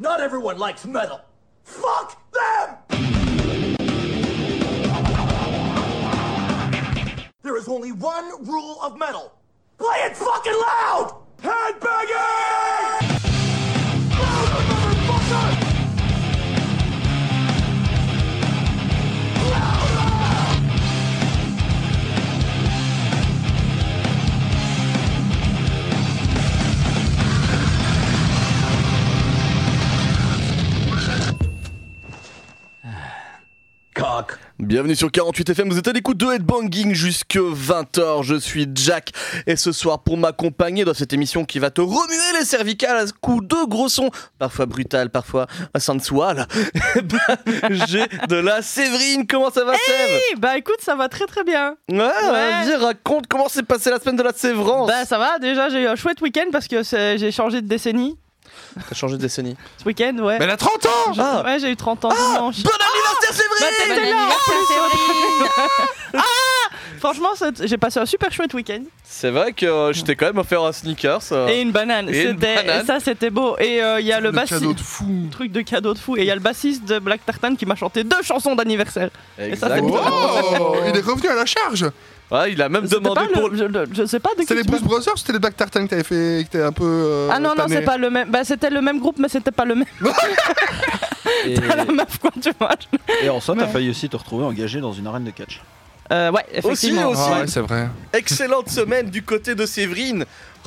Not everyone likes metal. Fuck them! There is only one rule of metal. Play it fucking loud! Headbanging! Bienvenue sur 48 FM, vous êtes à l'écoute de Headbanging jusque 20h, je suis Jack et ce soir pour m'accompagner dans cette émission qui va te remuer les cervicales à coups de gros sons, parfois brutal, parfois sensual, eh ben, j'ai de la Séverine, comment ça va Sève Hey, bah écoute, ça va très très bien. Ouais, vas-y raconte comment s'est passée la semaine de la Sévrance. Bah ça va, déjà j'ai eu un chouette week-end parce que j'ai changé de décennie. T'as changé de décennie Ce week-end, ouais. Mais elle a 30 ans Ah. Ouais, j'ai eu 30 ans dimanche. Bon anniversaire Bah, Séverine Bon là, anniversaire, Séverine Franchement, j'ai passé un super chouette week-end. C'est vrai que euh, je t'ai quand même offert un sneakers. euh. Et une banane. Et une banane. Ça, c'était beau. Et euh, il y a le bassiste. cadeau de fou. Truc de cadeau de fou. Et il y a le bassiste de Black Tartan qui m'a chanté deux chansons d'anniversaire. Et ça. Oh, il est revenu à la charge. Ouais, il a même C'était demandé pour le- je, sais pas de qui C'était les Blues. Brothers ou c'était les Black Tartan que t'avais fait, que un peu. euh, Ah non, non, c'est pas le même. Bah, c'était le même groupe, mais c'était pas le même. Et, Pas la meuf, quoi, tu vois. et en soi, t'as Ouais. failli aussi te retrouver engagé dans une arène de catch. Euh, ouais, effectivement. aussi. Ah ouais, c'est vrai. Excellente semaine du côté de Séverine.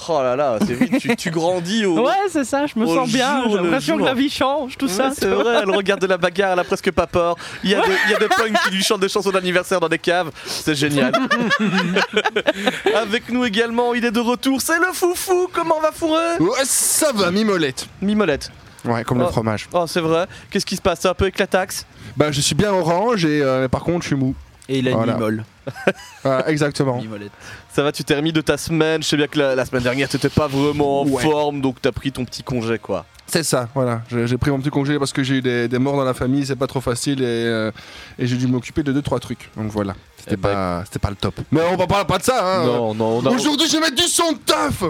Oh là là, Séverine, tu, tu grandis au. Ouais, c'est ça, je me sens bien. J'ai l'impression que la vie change, tout Ouais, ça. c'est vrai, elle regarde de la bagarre, elle a presque pas peur. Il y a, de- il y a des punks qui lui chantent des chansons d'anniversaire dans des caves, c'est génial. Avec nous également, il est de retour, c'est le foufou, comment va fourreux? Ouais, ça va, mimolette. Mimolette. Ouais, comme Oh. le fromage. Oh, c'est vrai, qu'est-ce qui se passe? C'est un peu éclataxe Bah, je suis bien orange et euh, par contre, je suis mou. Et il a une Voilà. mimole. Voilà, exactement. Mimolette. Ça va, tu t'es remis de ta semaine, je sais bien que la, la semaine dernière t'étais pas vraiment en Ouais. forme, donc t'as pris ton petit congé quoi. C'est ça, voilà. J'ai pris mon petit congé parce que j'ai eu des, des morts dans la famille, c'est pas trop facile et, euh, et j'ai dû m'occuper de deux trois trucs. Donc voilà, c'était Eh ben- pas, c'était pas le top. Mais on va parler pas de ça. Hein. Non, non, a- Aujourd'hui, je vais mettre du son de teuf.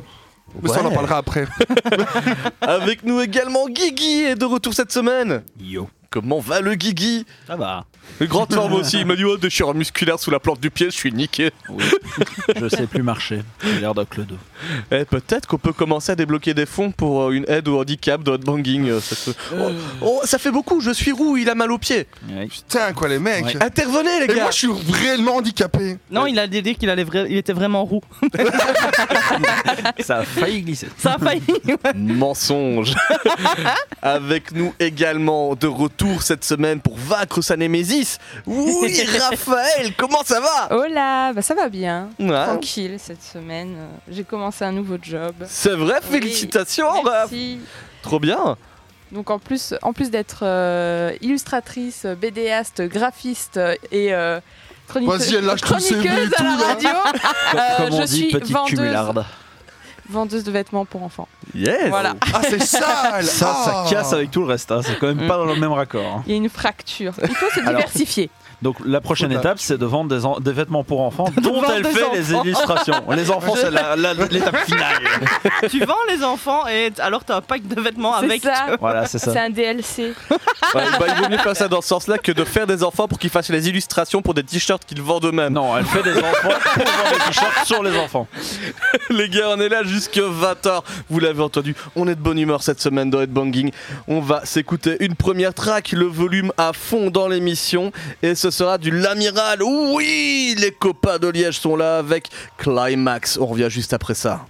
Mais ça, on en parlera après. Avec nous également Guigui est de retour cette semaine. Yo. Comment va le Guigui Ça va. Le grand forme aussi, il m'a dit oh, déchirure musculaire sous la plante du pied, je suis niqué. Oui. je sais plus marcher. J'ai l'air d'un clodo. Eh, peut-être qu'on peut commencer à débloquer des fonds pour euh, une aide au handicap de hotbanging. euh, ça, se- oh, oh, ça fait beaucoup, je suis roux, il a mal aux pieds. Ouais. Putain, quoi, les mecs. Ouais. Intervenez les Et gars moi, je suis réellement handicapé. Non, il a dit qu'il allait vra- il était vraiment roux. Ça a failli glisser. Ça a failli. Mensonge Avec nous également de retour cette semaine pour vaincre sa némésis. Oui, Raphaël, comment ça va? Hola, bah ça va bien. Ouais. Tranquille cette semaine. J'ai commencé un nouveau job. C'est vrai, Oui. félicitations Raph. Merci. Trop bien Donc en plus, en plus d'être euh, illustratrice, BDaste, graphiste et euh, chronique- Vas-y, elle lâche tout le CV et chroniqueuse à tout, la là. radio, euh, Comme on je dit, suis petite vendeuse, cumularde. Vendeuse de vêtements pour enfants. Yes Voilà. Ah, c'est sale. Ça, ça Ah. casse avec tout le reste. hein. C'est quand même pas dans le même raccord. hein. Il y a une fracture. Il faut se Alors, diversifier. Donc la prochaine Faut étape, c'est de vendre des, en- des vêtements pour enfants dont elle fait les illustrations. Les enfants, c'est l'étape finale. tu vends les enfants et alors t'as un pack de vêtements C'est avec. ça. Voilà, c'est C'est ça. un DLC. Ouais, bah, il vaut mieux faire ça dans ce sens-là que de faire des enfants pour qu'ils fassent les illustrations pour des t-shirts qu'ils vendent eux-mêmes. Non, elle fait des enfants pour vendre des t-shirts sur les enfants. Les gars, on est là jusque 20h. Vous l'avez entendu, on est de bonne humeur cette semaine dans Headbanging. On va s'écouter une première track, le volume à fond dans l'émission. Et ce sera du L'Amiral. Oui, les copains de Liège sont là avec Climax. On revient juste après ça.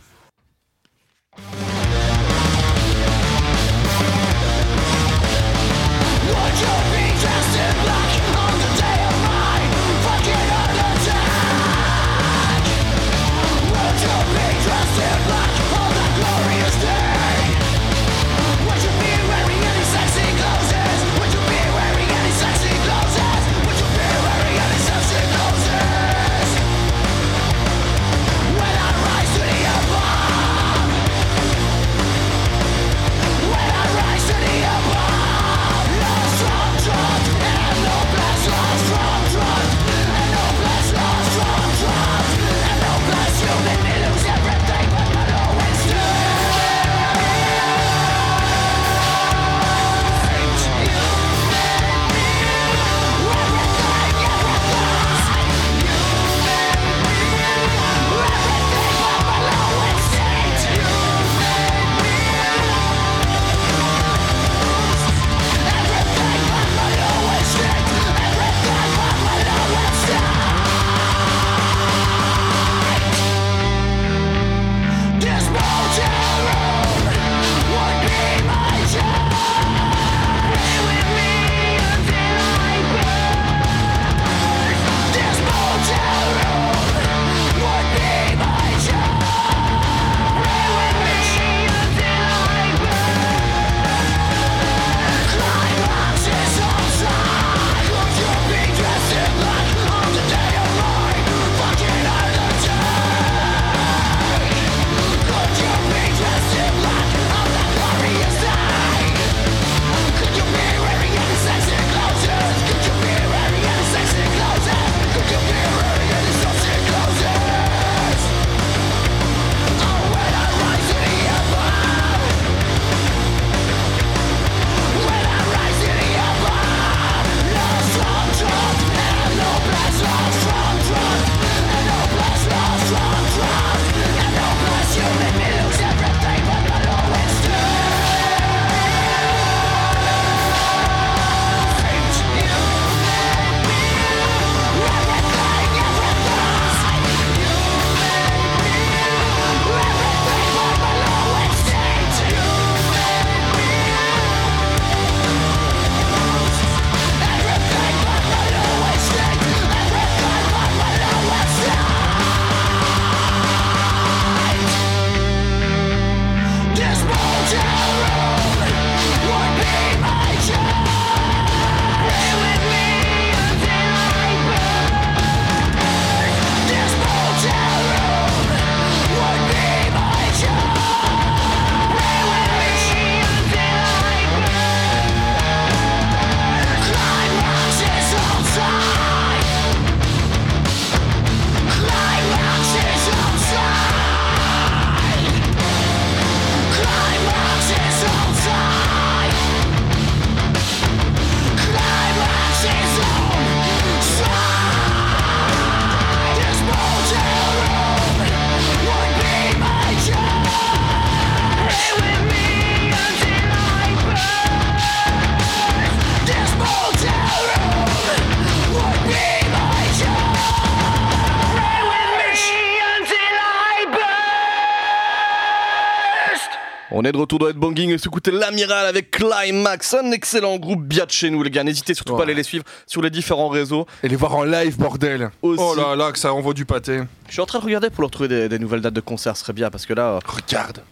On est de retour dans Headbanging et s'écouter l'Amiral avec Climax, un excellent groupe bien de chez nous les gars. N'hésitez surtout pas à Ouais. aller les suivre sur les différents réseaux. Et les voir en live, bordel. Aussi. Oh là là, que ça envoie du pâté. Je suis en train de regarder pour leur trouver des, des nouvelles dates de concert, ce serait bien parce que là, euh, Regarde.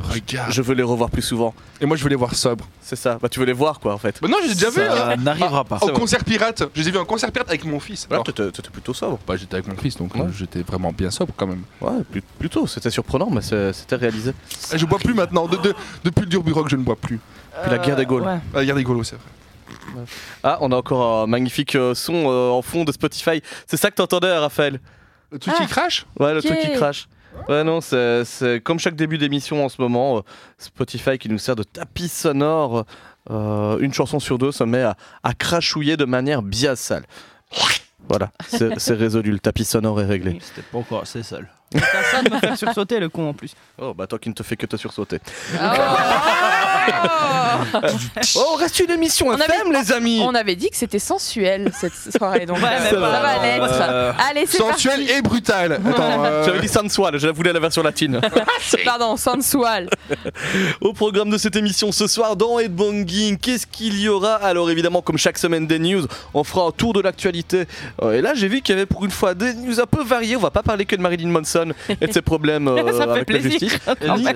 Regarde. je veux les revoir plus souvent. Et moi, je veux les voir sobres. C'est ça, bah tu veux les voir quoi en fait. Bah non, j'ai déjà vu. hein. Ça n'arrivera pas. Au concert pirate. Je les ai vus en concert pirate avec mon fils. Alors, t'étais plutôt sobre. bah, j'étais avec mon fils, donc Ouais. euh, j'étais vraiment bien sobre quand même. Ouais, plutôt, c'était surprenant, mais c'était réalisé. Et je bois plus maintenant. De- de- depuis le Durburock, je ne bois plus. Puis la guerre des Gaules. Ouais. Ah, regarde rigolo, c'est vrai. Ah, on a encore un magnifique euh, son euh, en fond de Spotify. C'est ça que t'entendais, Raphaël? Le truc Ah. qui crache? Ouais, le Ok. truc qui crache. Ouais, non, c'est c'est comme chaque début d'émission en ce moment. euh, Spotify qui nous sert de tapis sonore. euh, une chanson sur deux se met à, à crachouiller de manière bien sale. Voilà, c'est résolu, le tapis sonore est réglé. C'était pas encore assez seul. T'as ça de me faire sursauter le con en plus. Oh, bah toi qui ne te fais que te sursauter. Ah. Oh, on reste une émission On FM, les amis On avait dit que c'était sensuel cette soirée, donc Ouais, euh, ça pas- va l'être. Euh, Allez, c'est Sensuel parti. et brutal. Attends, euh, J'avais dit sensual, je voulais la version latine. Pardon, sensual. Au programme de cette émission ce soir dans Headbanging, qu'est-ce qu'il y aura? Alors évidemment, comme chaque semaine des news, on fera un tour de l'actualité. Euh, et là, j'ai vu qu'il y avait pour une fois des news un peu variées. On va pas parler que de Marilyn Manson et de ses problèmes euh, Ça fait avec la plaisir. justice. et Ni-.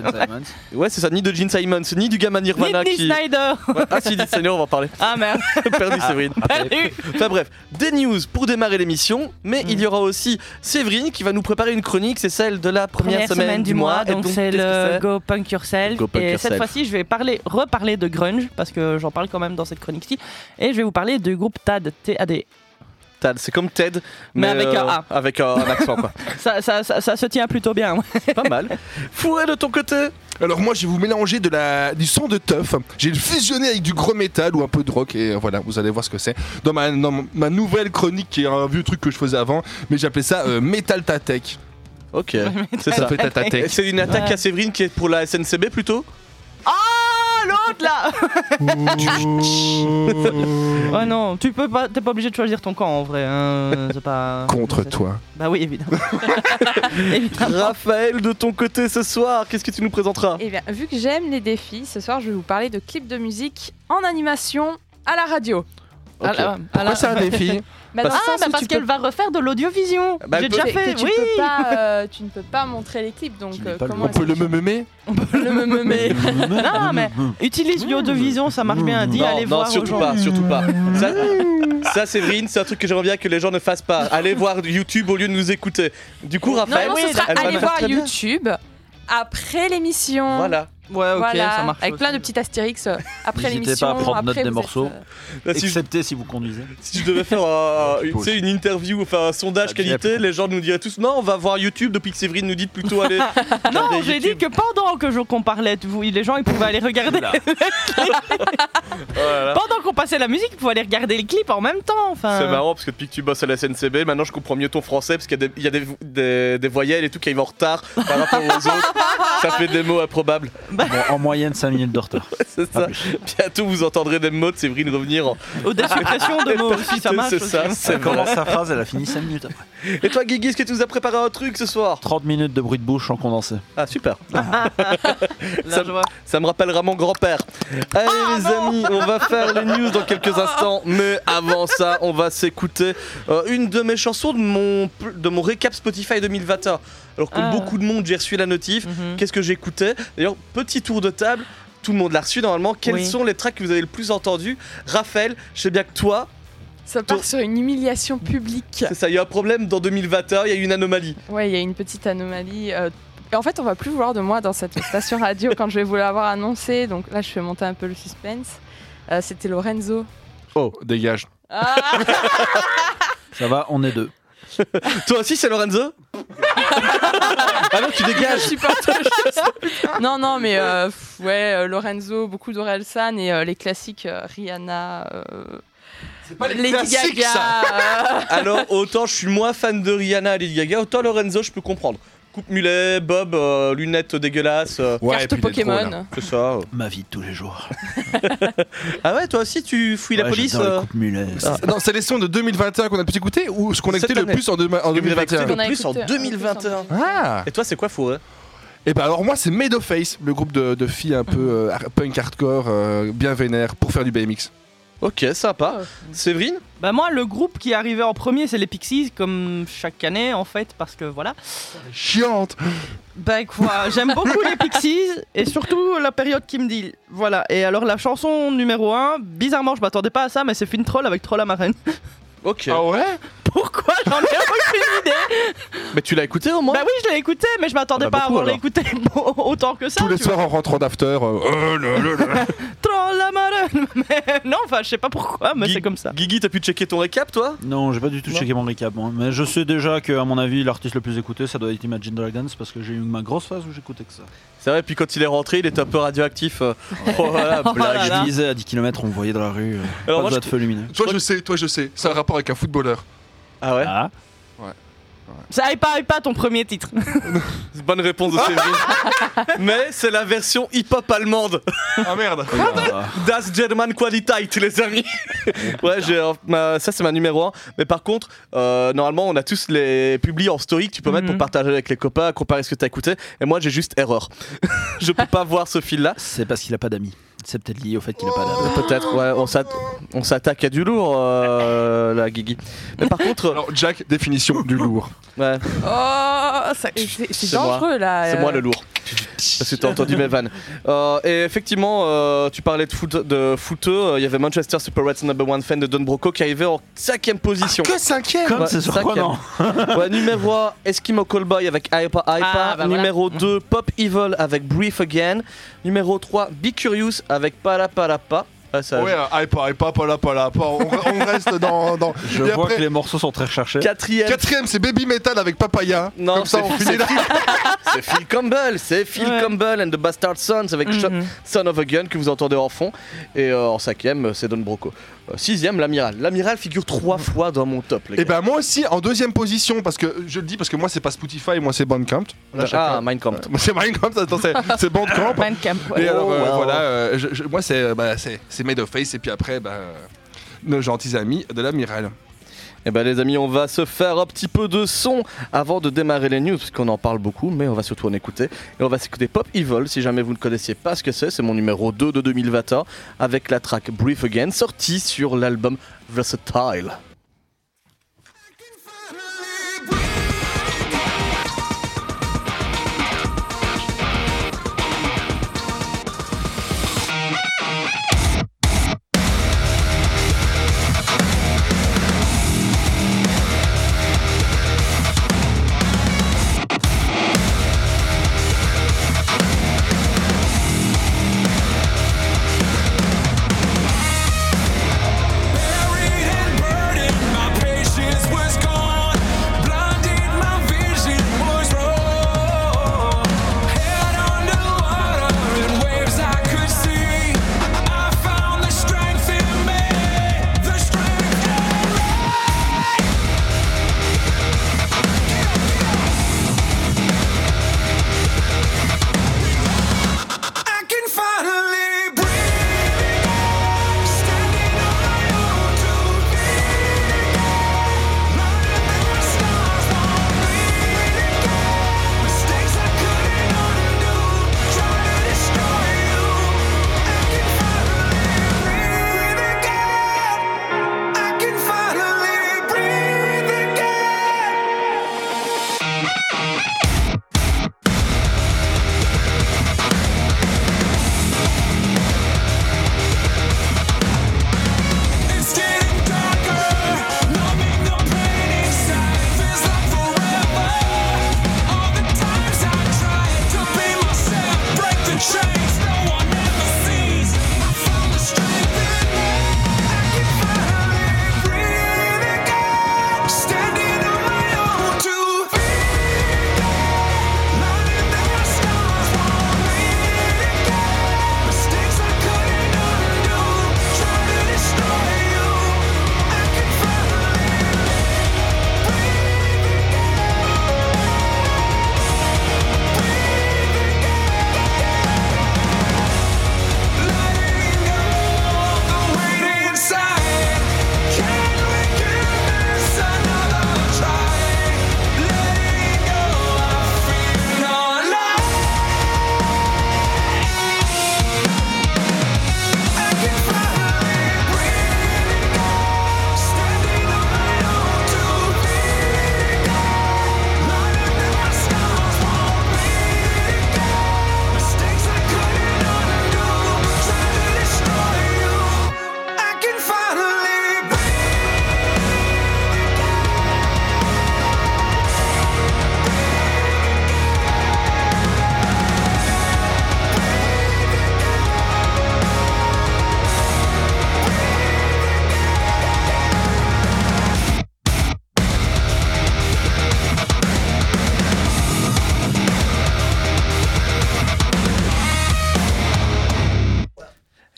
Ouais, c'est ça, ni de Gene Simons, ni du gamin Nirvana Nick qui. Snyder Ouais, ah si, Nick Snyder, on va en parler. Ah merde Perdu Séverine. Salut Enfin bref, des news pour démarrer l'émission, mais il y aura aussi Séverine qui va nous préparer une chronique, c'est celle de la première, semaine, du mois. Donc c'est le Go Punk Yourself. Go Punk et Yourself. cette fois-ci, je vais parler, reparler de grunge parce que j'en parle quand même dans cette chronique-ci. Et je vais vous parler du groupe TAD, T-A-D. Tad, C'est comme Ted, Mais avec un euh, A. Avec un, un accent quoi. Ça, ça, ça, ça se tient plutôt bien. pas mal. Fourré de ton côté Alors moi je vais vous mélanger de la, du son de teuf, j'ai le fusionné avec du gros métal ou un peu de rock et euh, voilà vous allez voir ce que c'est dans ma, dans ma nouvelle chronique qui est un vieux truc que je faisais avant mais j'appelais ça euh, Metal Tatek. Ok, c'est Ça. C'est une attaque Ouais. à Séverine qui est pour la SNCB plutôt? L'autre là Oh non, tu peux pas, t'es pas obligé de choisir ton camp en vrai. hein, c'est pas. Contre c'est- toi. Bah oui, évidemment. évidemment. Raphaël, de ton côté ce soir, qu'est-ce que tu nous présenteras? Eh bien, vu que j'aime les défis, ce soir, je vais vous parler de clips de musique en animation à la radio. Ah, ah, Pourquoi c'est un défi Bah, le Ah, bah parce qu'elle peux- va refaire de l'audiovision. Bah, J'ai déjà fait, tu oui. peux pas, euh, tu ne peux pas montrer les clips, donc euh, comment On peut le tu- me mémer le me me mais- Non, mais utilise l'audiovision, ça marche bien. Dis, non, allez non, voir aux surtout gens. pas, surtout pas. Ça, ça, Séverine, c'est un truc que j'aimerais bien que les gens ne fassent pas. Allez voir YouTube au lieu de nous écouter. Du coup, Non, Raphaël, non, ce sera faire voir. YouTube après l'émission. Voilà. Ouais, ok, Voilà, ça marche. avec aussi. plein de petits astérix euh, après N'hésitez l'émission. pas à prendre note après, des morceaux. êtes, euh, Là, si, je, Excepté si vous conduisez. si je devais faire euh, une, une interview, enfin un sondage qualité, les gens nous diraient tous non, on va voir YouTube depuis que Séverine nous dit de plutôt aller. Non, j'ai dit que pendant que je- qu'on parlait, vous- les gens ils pouvaient aller regarder. Là. Voilà. Pendant qu'on passait la musique, ils pouvaient aller regarder le clip en même temps. Enfin. C'est marrant parce que depuis que tu bosses à la SNCB, maintenant je comprends mieux ton français parce qu'il y a des, y a des, des- des voyelles et tout qui arrivent en retard par rapport aux autres. Ça fait des mots improbables. Bon, en moyenne 5 minutes de retard. C'est ça. Bientôt vous entendrez des mots de Séverine revenir en. Suppressions de mots aussi, ça marche. C'est ça, c'est commence sa phrase, elle a fini 5 minutes après. Et toi, Guigui, est-ce que tu nous as préparé un truc ce soir 30 minutes de bruit de bouche en condensé. Ah, super. Vois. Ça me rappellera mon grand-père. Allez les amis, on va faire les news dans quelques instants, mais avant ça, on va s'écouter euh, une de mes chansons de mon, de mon récap Spotify 2021. Alors comme Ah. beaucoup de monde, j'ai reçu la notif. Mhm. Qu'est-ce que j'écoutais? D'ailleurs, petit tour de table. Tout le monde l'a reçu normalement. Quels Oui. sont les tracks que vous avez le plus entendus? Raphaël, je sais bien que toi, Ça part sur une humiliation publique. c'est ça, il y a un problème dans 2021, il y a eu une anomalie. Ouais, il y a une petite anomalie. euh, et en fait, on va plus voir de moi dans cette station radio quand je vais vous l'avoir annoncé. Donc là, je fais monter un peu le suspense. Euh, C'était Lorenzo. Oh, dégage. Ah Ça va, on est deux. Toi aussi, c'est Lorenzo Ah non, tu dégages non, non, mais euh, pff, ouais, euh, Lorenzo, beaucoup d'Orelsan et euh, les classiques euh, Rihanna, euh, C'est pas Lady Gaga. euh, Alors, autant je suis moins fan de Rihanna et Lady Gaga, autant Lorenzo, je peux comprendre. Coupe mulet, bob, euh, lunettes dégueulasses, euh, Ouais, carte puis Pokémon. hein. c'est ça. euh. Ma vie de tous les jours. Ah ouais, toi aussi, tu fouilles la Ouais, police j'adore les euh. C'est- Non, c'est les sons de 2021 qu'on a pu écouter ou ce qu'on a Cette écouté le année. plus en, deux- en que vous avez écouté 2021 le plus en écouté- 2021. Ah Et toi, c'est quoi, Fourré Et bah alors moi c'est Made of Face, le groupe de, de filles un peu euh, ar- punk hardcore, euh, bien vénère pour faire du BMX. Ok, sympa. Séverine Bah moi, le groupe qui est arrivé en premier, c'est les Pixies, comme chaque année en fait, parce que voilà. Chiante Bah quoi, j'aime beaucoup les Pixies et surtout la période qui me dit. Voilà. Et alors la chanson numéro 1, bizarrement, je m'attendais pas à ça, mais c'est Fin Troll avec Troll à marraine. Ok. Ah ouais? Pourquoi J'en ai aucune idée. Mais tu l'as écouté au moins Bah oui, je l'ai écouté, mais je m'attendais pas à beaucoup, avoir alors. l'écouté autant que ça. Tous les tu vois. soirs en rentrant d'after. euh, oh là là là. Troll à marraine. Mais non, enfin, je sais pas pourquoi, mais c'est comme ça. Guigui, t'as pu checker ton récap toi? Non, j'ai pas du tout Non. checké mon recap, moi. Mais je sais déjà que, à mon avis, l'artiste le plus écouté, ça doit être Imagine Dragons parce que j'ai eu ma grosse phase où j'écoutais que ça. C'est vrai, puis quand il est rentré, il était un peu radioactif. euh. Oh voilà, Oh là blague. là. Je disais à 10 km, on me voyait dans la rue. euh, Alors pas moi, besoin je- de feu lumineux. Toi je sais, toi je sais. C'est un rapport avec un footballeur. Ah ouais Ah, Ça aille pas, aille pas ton premier titre. Bonne réponse de Séverine. Mais c'est la version hip-hop allemande. Ah merde. Das German Qualität, les amis. ouais, j'ai, euh, ma- ça c'est ma numéro 1. Mais par contre, euh, normalement, on a tous les publis en story que tu peux mettre Mhm. pour partager avec les copains, comparer ce que t'as écouté. Et moi, j'ai juste erreur. je peux pas voir ce fil-là. C'est parce qu'il a pas d'amis. C'est peut-être lié au fait qu'il a pas d'amis. Peut-être, ouais, on, s'att- on s'attaque à du lourd, euh, la Guigui. Mais par contre, Alors Jack, définition du lourd. ouais, Oh, c'est moi. dangereux là. c'est euh. moi le lourd. Parce que t'as entendu mes vannes. Euh, et effectivement, euh, tu parlais de foot, de footeux. euh, Il y avait Manchester Super Reds number one fan de Don Broco qui arrivait en cinquième position. Que cinquième Comme Ouais, c'est sur quoi, cinquième. non Ouais, numéro 1, Eskimo Callboy avec Hypa Hypa. Ah, bah voilà. numéro 2, Pop Evil avec Brief Again. Numéro 3, Be Curious avec Para Para Pa. Ah, ça- Ouais, pas, pas, pas là, pas là, pas. On, on reste dans. dans... Je Et vois après, que les morceaux sont très recherchés. Quatrième, Quatrième, c'est Baby Metal avec Papaya. Non, Comme ça, c'est- on finit là. c'est Phil Campbell. C'est Phil Ouais. Campbell and the Bastard Sons avec Mhm. Son of a Gun que vous entendez en fond. Et euh, en cinquième, c'est Don Broco. Sixième, l'Amiral. L'Amiral figure trois fois dans mon top, les Et gars. ben moi aussi en deuxième position parce que je le dis parce que moi c'est pas Spotify, moi c'est Bandcamp. Là, ah, Mein Kampf. Moi, c'est Bandcamp, attends, c'est c'est Bandcamp. Mein Camp, ouais. Et alors euh, Oh, wow. voilà, euh, je- je- moi c'est bah, c'est c'est Made of Face et puis après bah, nos gentils amis de l'amiral. Eh ben les amis, on va se faire un petit peu de son avant de démarrer les news, parce qu'on en parle beaucoup, mais on va surtout en écouter. Et on va s'écouter Pop Evil, si jamais vous ne connaissiez pas ce que c'est, c'est mon numéro 2 de 2021, avec la track Brief Again, sortie sur l'album Versatile.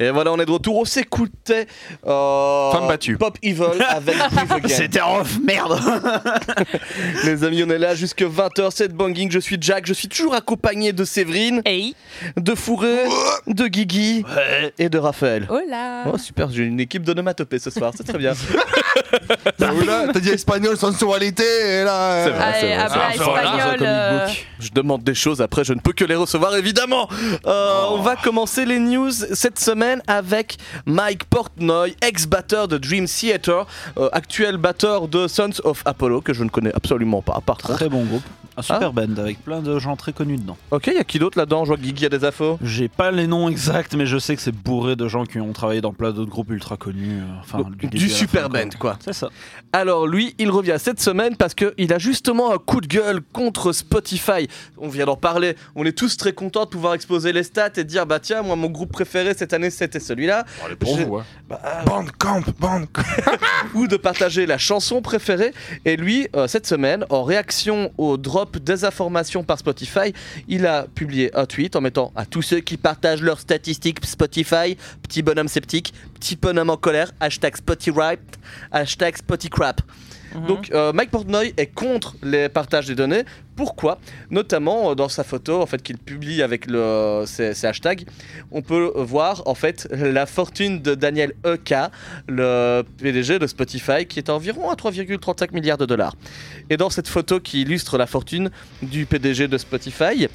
Et voilà, on est de retour. On s'écoutait euh, Femme battue. Pop Evil avec. C'était off, merde Les amis, on est là jusque 20h, c'est Banging. Je suis Jack, je suis toujours accompagné de Séverine, Hey. de Fourré, de Guigui et de Raphaël. Oh là Oh super, j'ai une équipe d'onomatopée ce soir, c'est très bien. T'as dit espagnol, sensualité, et là. C'est vrai. Allez, c'est après vrai, c'est vrai. espagnol. euh, Je demande des choses, après je ne peux que les recevoir évidemment. Euh, On va commencer les news cette semaine avec Mike Portnoy, ex-batteur de Dream Theater, euh, actuel batteur de Sons of Apollo, que je ne connais absolument pas par contre. Très bon groupe. Un super band avec plein de gens très connus dedans. Ok, il y a qui d'autre là-dedans? Je vois que Guigui a des infos. J'ai pas les noms exacts, mais je sais que c'est bourré de gens qui ont travaillé dans plein d'autres groupes ultra connus. euh, Enfin, Donc, du la super fin, band quoi. C'est ça. Alors lui, il revient cette semaine parce qu'il a justement un coup de gueule contre Spotify. On vient d'en parler, on est tous très contents de pouvoir exposer les stats et de dire bah tiens, moi mon groupe préféré cette année c'était celui-là. Pour Je- vous, hein. Bah, ah, Bande camp, bande camp. ou de partager la chanson préférée. Et lui, euh, cette semaine, en réaction au drop des informations par Spotify, il a publié un tweet en mettant à tous ceux qui partagent leurs statistiques Spotify, petit bonhomme sceptique, petit bonhomme en colère, hashtag Spotify, hashtag Spotifrap. Donc euh, Mike Portnoy est contre les partages des données. Pourquoi Notamment euh, dans sa photo en fait qu'il publie avec ces hashtags, on peut voir en fait la fortune de Daniel Ek, le PDG de Spotify, qui est environ à 3,35 milliards de dollars. Et dans cette photo qui illustre la fortune du PDG de Spotify,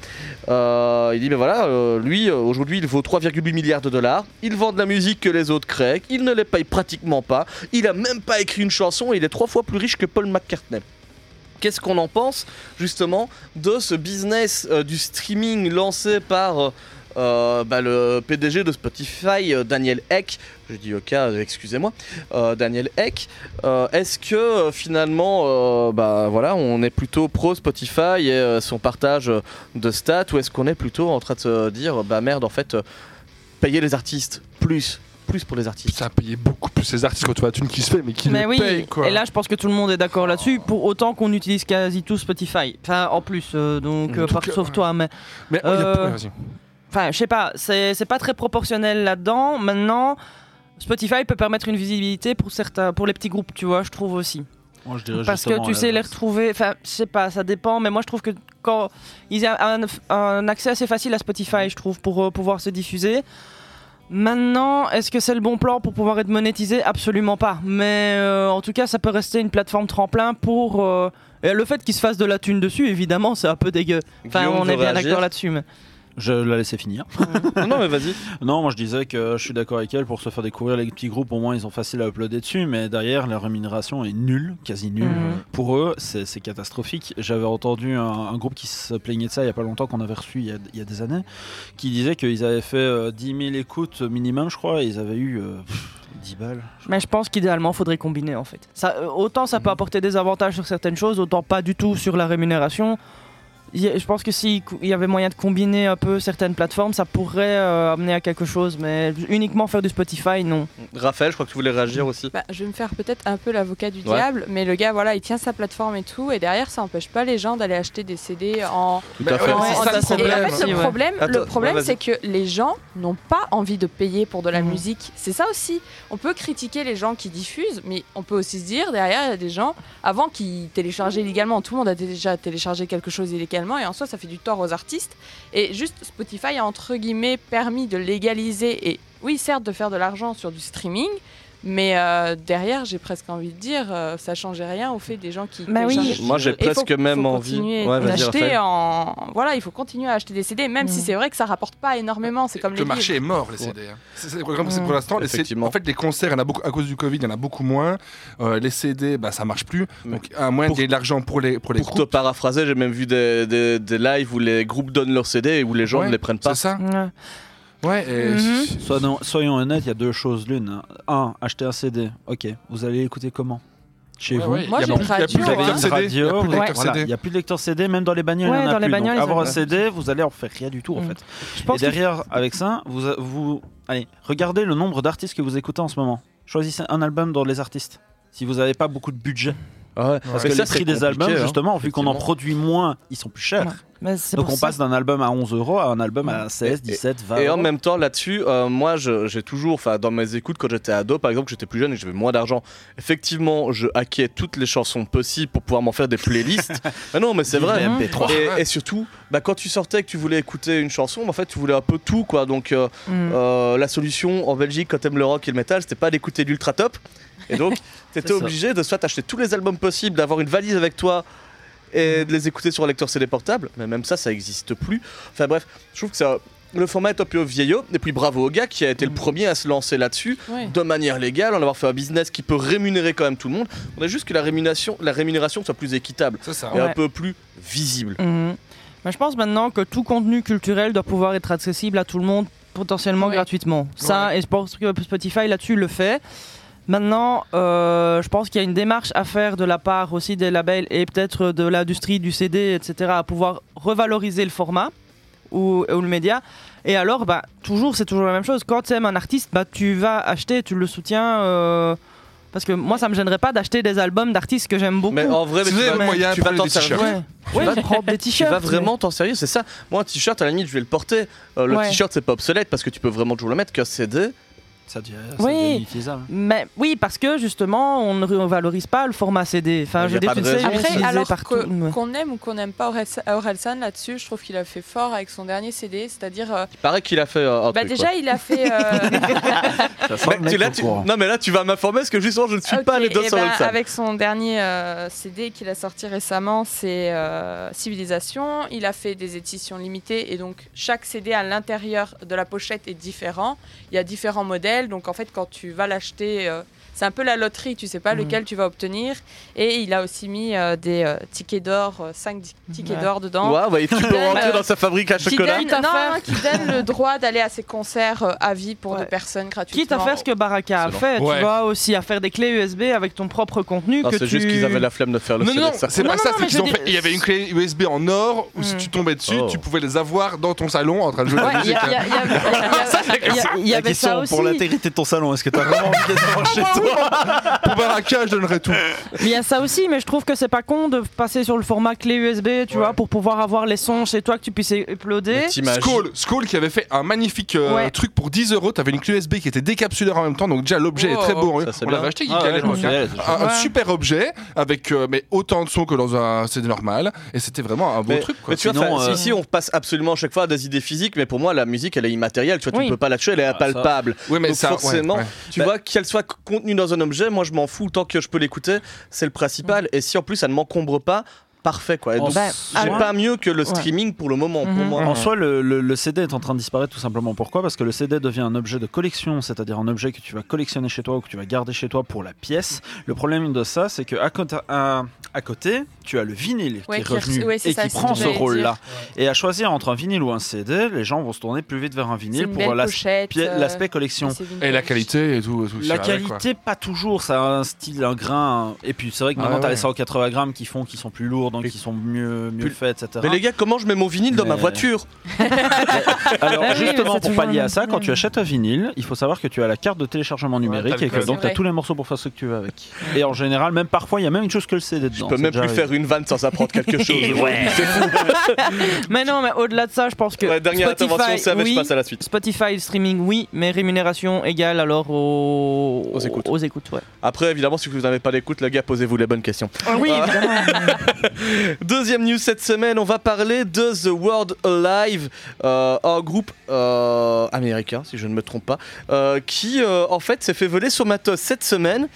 euh, il dit mais voilà, euh, lui aujourd'hui il vaut 3,8 milliards de dollars. Il vend de la musique que les autres créent. Il ne les paye pratiquement pas. Il a même pas écrit une chanson. Et il est trois fois plus riche que Paul McCartney. Qu'est-ce qu'on en pense justement de ce business euh, du streaming lancé par euh, euh, bah, le PDG de Spotify, Daniel Eck J'ai dit ok, excusez-moi, Daniel Eck. Est-ce que finalement, bah voilà, on est plutôt pro Spotify et son partage de stats, ou est-ce qu'on est plutôt en train de se dire bah merde, en fait, payer les artistes plus, plus pour les artistes. Ça a payé beaucoup plus ces artistes quand tu vois la thune qui se fait, mais qui Mais le oui, paye quoi. et là je pense que tout le monde est d'accord là-dessus, pour autant qu'on utilise quasi tout Spotify. Enfin, en plus, euh, donc, euh, tout par cas, sauf ouais. toi, mais. Mais oh, Euh. Enfin, je sais pas, c'est pas très proportionnel là-dedans. Maintenant, Spotify peut permettre une visibilité pour certains, pour les petits groupes, tu vois, je trouve aussi. Moi, je dirais Parce que tu sais les retrouver, enfin, je sais pas, ça dépend, mais moi je trouve que quand ils ont un, un accès assez facile à Spotify, je trouve, pour euh, pouvoir se diffuser. Maintenant, est-ce que c'est le bon plan pour pouvoir être monétisé? Absolument pas. Mais euh, en tout cas, ça peut rester une plateforme tremplin pour. euh, et le fait qu'ils se fassent de la thune dessus, évidemment, c'est un peu dégueu. Enfin, Guillaume on est bien d'accord là-dessus. Mais... Je la laissais finir. non, non, mais vas-y. Non, moi je disais que je suis d'accord avec elle pour se faire découvrir les petits groupes. Au moins, ils ont facile à uploader dessus, mais derrière, la rémunération est nulle, quasi nulle. Mhm. Pour eux, c'est catastrophique. J'avais entendu un, un groupe qui se plaignait de ça il y a pas longtemps, qu'on avait reçu il y a, il y a des années, qui disait qu'ils avaient fait euh, 10 000 écoutes minimum, je crois, et ils avaient eu euh, pff, 10 balles. Mais je pense qu'idéalement, faudrait combiner en fait. Ça, euh, autant ça peut apporter des avantages sur certaines choses, autant pas du tout sur la rémunération. Je pense que s'il y avait moyen de combiner un peu certaines plateformes, ça pourrait euh, amener à quelque chose. Mais uniquement faire du Spotify, non. Raphaël, je crois que tu voulais réagir aussi. Bah, je vais me faire peut-être un peu l'avocat du Ouais. diable, mais le gars, voilà, il tient sa plateforme et tout, et derrière, ça empêche pas les gens d'aller acheter des CD en. Tout à fait. en- en ça, Et en fait, le problème, le problème ouais, c'est que les gens n'ont pas envie de payer pour de la Mhm. musique. C'est ça aussi. On peut critiquer les gens qui diffusent, mais on peut aussi se dire, derrière, il y a des gens, avant, qui téléchargeaient illégalement. Tout le monde a déjà téléchargé quelque chose et en soi, ça fait du tort aux artistes. Et juste, Spotify a entre guillemets permis de légaliser, et oui, certes, de faire de l'argent sur du streaming. Mais euh, derrière, j'ai presque envie de dire, euh, ça changeait rien au fait des gens qui. Bah oui. Moi, j'ai il faut- presque même faut envie. continuer Ouais, d'acheter en voilà il faut continuer à acheter des CD même si Mm. c'est vrai que ça rapporte pas énormément c'est comme le les marché livres. est mort, les CD. hein. C'est- c'est- comme c'est Mm. pour l'instant, les CD Effectivement. en fait, les concerts, il y en a beaucoup, à cause du Covid, il y en a beaucoup moins. Euh, les CD, bah, ça marche plus. Donc, à moins pour- qu'il y ait de l'argent pour les, pour les Pour te groupes. paraphraser, j'ai même vu des, des, des lives où les groupes donnent leurs CD et où les gens Ouais, ne les prennent pas. C'est ça Ouais. Mhm. Soyons, soyons honnêtes, il y a deux choses l'une. Un, acheter un CD. Ok, vous allez l'écouter comment? Chez Ouais, vous ouais, Moi, il y a j'ai plus- une radio, hein. il y a plus de vous- lecteurs voilà, CD. il n'y a plus de lecteur CD, même dans les bagnoles, Ouais, il y en a dans les plus. bagnoles, Donc, avoir un CD, vous allez en faire rien du tout en Mm. fait. Je Et pense derrière, avec ça, vous, vous, allez, regardez le nombre d'artistes que vous écoutez en ce moment. Choisissez un album dans les artistes. Si vous n'avez pas beaucoup de budget, Ah ouais. parce que ça, les prix des albums, hein, justement, vu qu'on en produit moins, ils sont plus chers. Donc on ça- passe d'un album à 11 euros à un album à 16, Et- 17, 20 Et en même temps, là-dessus, euh, moi, j'ai toujours, enfin, dans mes écoutes, quand j'étais ado, par exemple, que j'étais plus jeune et que j'avais moins d'argent, effectivement, je hackais toutes les chansons possibles pour pouvoir m'en faire des playlists. mais non, mais c'est vrai. Vive les MP3. Et, et surtout, bah, quand tu sortais et que tu voulais écouter une chanson, bah, en fait, tu voulais un peu tout, quoi. Donc, euh, Mm. euh, la solution en Belgique, quand t'aimes le rock et le métal, c'était pas d'écouter l'ultra top. Et donc, t'étais obligé de soit acheter tous les albums possibles, d'avoir une valise avec toi et de les écouter sur un lecteur CD portable. Mais même ça, ça existe plus. Enfin bref, je trouve que ça. Le format est un peu vieillot, et puis bravo au gars qui a été le premier à se lancer là-dessus Ouais. de manière légale, en avoir fait un business qui peut rémunérer quand même tout le monde. On a juste que la rémunération, la rémunération soit plus équitable ça. et un peu plus visible. Mhm. Mais je pense maintenant que tout contenu culturel doit pouvoir être accessible à tout le monde potentiellement Ouais. gratuitement. Ça, et je pense que Spotify là-dessus le fait. Maintenant, euh, je pense qu'il y a une démarche à faire de la part aussi des labels et peut-être de l'industrie du CD, etc., à pouvoir revaloriser le format ou, ou le média. Et alors, bah, toujours, c'est toujours la même chose. Quand tu aimes un artiste, bah, tu vas acheter, tu le soutiens. euh, parce que moi, ça me gênerait pas d'acheter des albums d'artistes que j'aime beaucoup. Mais en vrai, mais tu vas, le moyen, tu vas t'en des t-shirts. servir. Ouais, ouais vas- des Tu t-shirts. vas mais- vraiment t'en sérieux, c'est ça. Moi, un t-shirt, à la limite, je vais le porter. Euh, le Ouais. t-shirt, c'est pas obsolète parce que tu peux vraiment toujours le mettre qu'un CD. Ça devient, Oui. ça. Mais oui, parce que justement, on ne revalorise pas le format CD. Enfin, je veux dire, pas tu sais, Après, alors qu'on aime ou qu'on n'aime pas Orelsan là-dessus, je trouve qu'il a fait fort avec son dernier CD, c'est-à-dire. euh, Il paraît qu'il a fait euh, un bah truc, déjà, il a fait. euh, Mais tu- là, tu-. Non, mais là, tu vas m'informer parce que justement, je ne suis pas dans eh sur ben, Orelsan. Avec son dernier euh, CD qu'il a sorti récemment, c'est euh, Civilisation. Il a fait des éditions limitées et donc chaque CD à l'intérieur de la pochette est différent. Il y a différents modèles, donc en fait, quand tu vas l'acheter. Euh, c'est un peu la loterie, tu sais pas Mhm. lequel tu vas obtenir. Et il a aussi mis euh, des euh, tickets d'or, 5 tickets Ouais. d'or dedans. Ouais, ouais, et tu peux donne, rentrer euh, dans sa fabrique à Qui chocolat. donne, Quitte à non, qui donne le droit d'aller à ses concerts euh, à vie pour Ouais. deux personnes gratuitement. Quitte à faire ce que Baraka a fait, Ouais. tu vois, aussi à faire des clés USB avec ton propre contenu. Non, que c'est tu... juste qu'ils avaient la flemme de faire le Non, non, c'est pas non, ça, c'est qu'ils ont fait. Il y avait une clé USB en or où si Mm. tu tombais dessus, Oh. tu pouvais les avoir dans ton salon en train de jouer la musique. a- il y avait ça aussi. pour l'intégrité de ton salon, est-ce que t'as vraiment envie d'être chez toi Pour Baraka, je donnerais tout. Mais Il y a ça aussi, mais je trouve que c'est pas con de passer sur le format clé USB, tu vois, pour pouvoir avoir les sons chez toi que tu puisses uploader. Skull, Skull qui avait fait un magnifique euh, Ouais. truc pour 10 euros. T'avais une clé USB qui était décapsuleur en même temps, donc déjà l'objet est très beau. ça, c'est On l'avait acheté Ah ouais, hein. Un, un super objet avec euh, mais autant de sons que dans un CD normal et c'était vraiment un beau Mais, truc. Quoi. mais tu vois, Sinon, euh, si, si, on passe absolument à chaque fois à des idées physiques, mais pour moi, la musique, elle est immatérielle. Tu vois, Oui. tu peux pas la toucher, elle est Ah, ça. impalpable. Oui, mais Donc ça, ouais, forcément, ouais. tu Bah- vois, qu'elle soit contenue dans un objet, moi je m'en fous tant que je peux l'écouter, c'est le principal. Et si en plus ça ne m'encombre pas, parfait quoi. Et donc, En Bah, j'ai pas mieux que le Ouais. streaming pour le moment, pour Mhm. moi. En soi, le, le- le CD est en train de disparaître tout simplement. Pourquoi? Parce que le CD devient un objet de collection, c'est-à-dire un objet que tu vas collectionner chez toi ou que tu vas garder chez toi pour la pièce. Le problème de ça, c'est qu'à côté, à, à côté, tu as le vinyle Ouais, qui est revenu ouais, et ça, qui prend ce rôle-là. Et à choisir entre un vinyle ou un CD, les gens vont se tourner plus vite vers un vinyle pour euh, l'aspect collection. Et la qualité et tout. tout La avec, qualité, pas toujours. Ça a un style, un grain. Et puis c'est vrai que Ah maintenant, ouais, t'as ouais. les 180 grammes qui font, qui sont plus lourds, donc qui sont mieux, mieux faits, etc. Mais les gars, comment je mets mon vinyle dans ma voiture Alors Ah justement, pour pallier à ça, quand tu achètes un vinyle, il faut savoir que tu as la carte de téléchargement numérique et que donc tu as tous les morceaux pour faire ce que tu veux avec. Et en général, même parfois, il y a même une chose que le CD Je peux même plus arrivé. faire une vanne sans apprendre quelque chose. Ouais. C'est fou. Mais non, mais au-delà de ça, je pense que Ouais, dernière Spotify, intervention, c'est avec, oui, je passe à la suite. Spotify, le streaming, oui, mais rémunération égale alors aux, Aux écoutes. Aux écoutes ouais. Après, évidemment, si vous n'avez pas d'écoute, les gars, posez-vous les bonnes questions. oui, Ah. évidemment. Deuxième news cette semaine, on va parler de The World Alive, euh, un groupe euh, américain, si je ne me trompe pas, euh, qui euh, en fait s'est fait voler son matos cette semaine.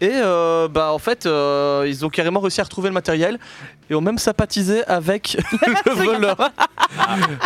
Et euh, bah en fait, euh, ils ont carrément réussi à retrouver le matériel et ont même sympathisé avec le voleur.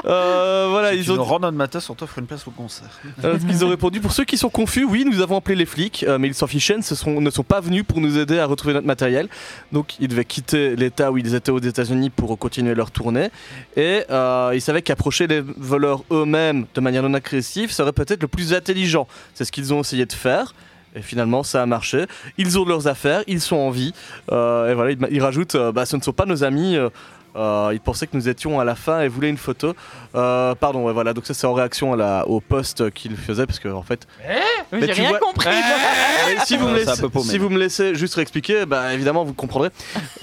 Euh, voilà, Si ils tu ont nous rends notre matos, on t'offre une place au concert. euh, ce qu'ils ont répondu. Pour ceux qui sont confus, oui, nous avons appelé les flics, euh, mais ils s'en fichaient, ne, sont, ne sont pas venus pour nous aider à retrouver notre matériel. Donc ils devaient quitter l'État où ils étaient aux États-Unis pour continuer leur tournée. Et euh, ils savaient qu'approcher les voleurs eux-mêmes de manière non agressive serait peut-être le plus intelligent. C'est ce qu'ils ont essayé de faire. Et finalement, ça a marché. Ils ont leurs affaires, ils sont en vie. Euh, et voilà, ils, ils rajoutent euh, bah, ce ne sont pas nos amis. euh, euh, ils pensaient que nous étions à la fin et voulaient une photo. Euh, pardon, ouais, voilà. Donc ça, c'est en réaction à la, au post qu'ils faisaient parce que en fait, Mais Mais J'ai tu rien vois- compris. Mais si, vous me laissez, si vous me laissez juste réexpliquer, bah, évidemment vous comprendrez.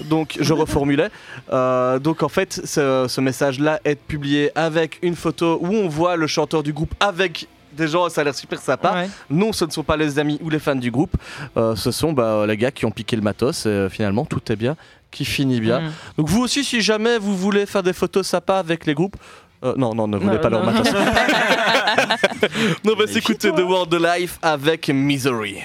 Donc je reformulais. Euh, donc en fait, ce, ce message-là est publié avec une photo où on voit le chanteur du groupe avec des gens, ça a l'air super sympa. Ouais. Non, ce ne sont pas les amis ou les fans du groupe. Euh, ce sont bah, les gars qui ont piqué le matos. Et euh, finalement, tout est bien, qui finit bien. Mm. Donc vous aussi, si jamais vous voulez faire des photos sympas avec les groupes, euh, non, non, ne voulez Non, pas leur matos. non, bah, s'écouter The World of Life avec Misery.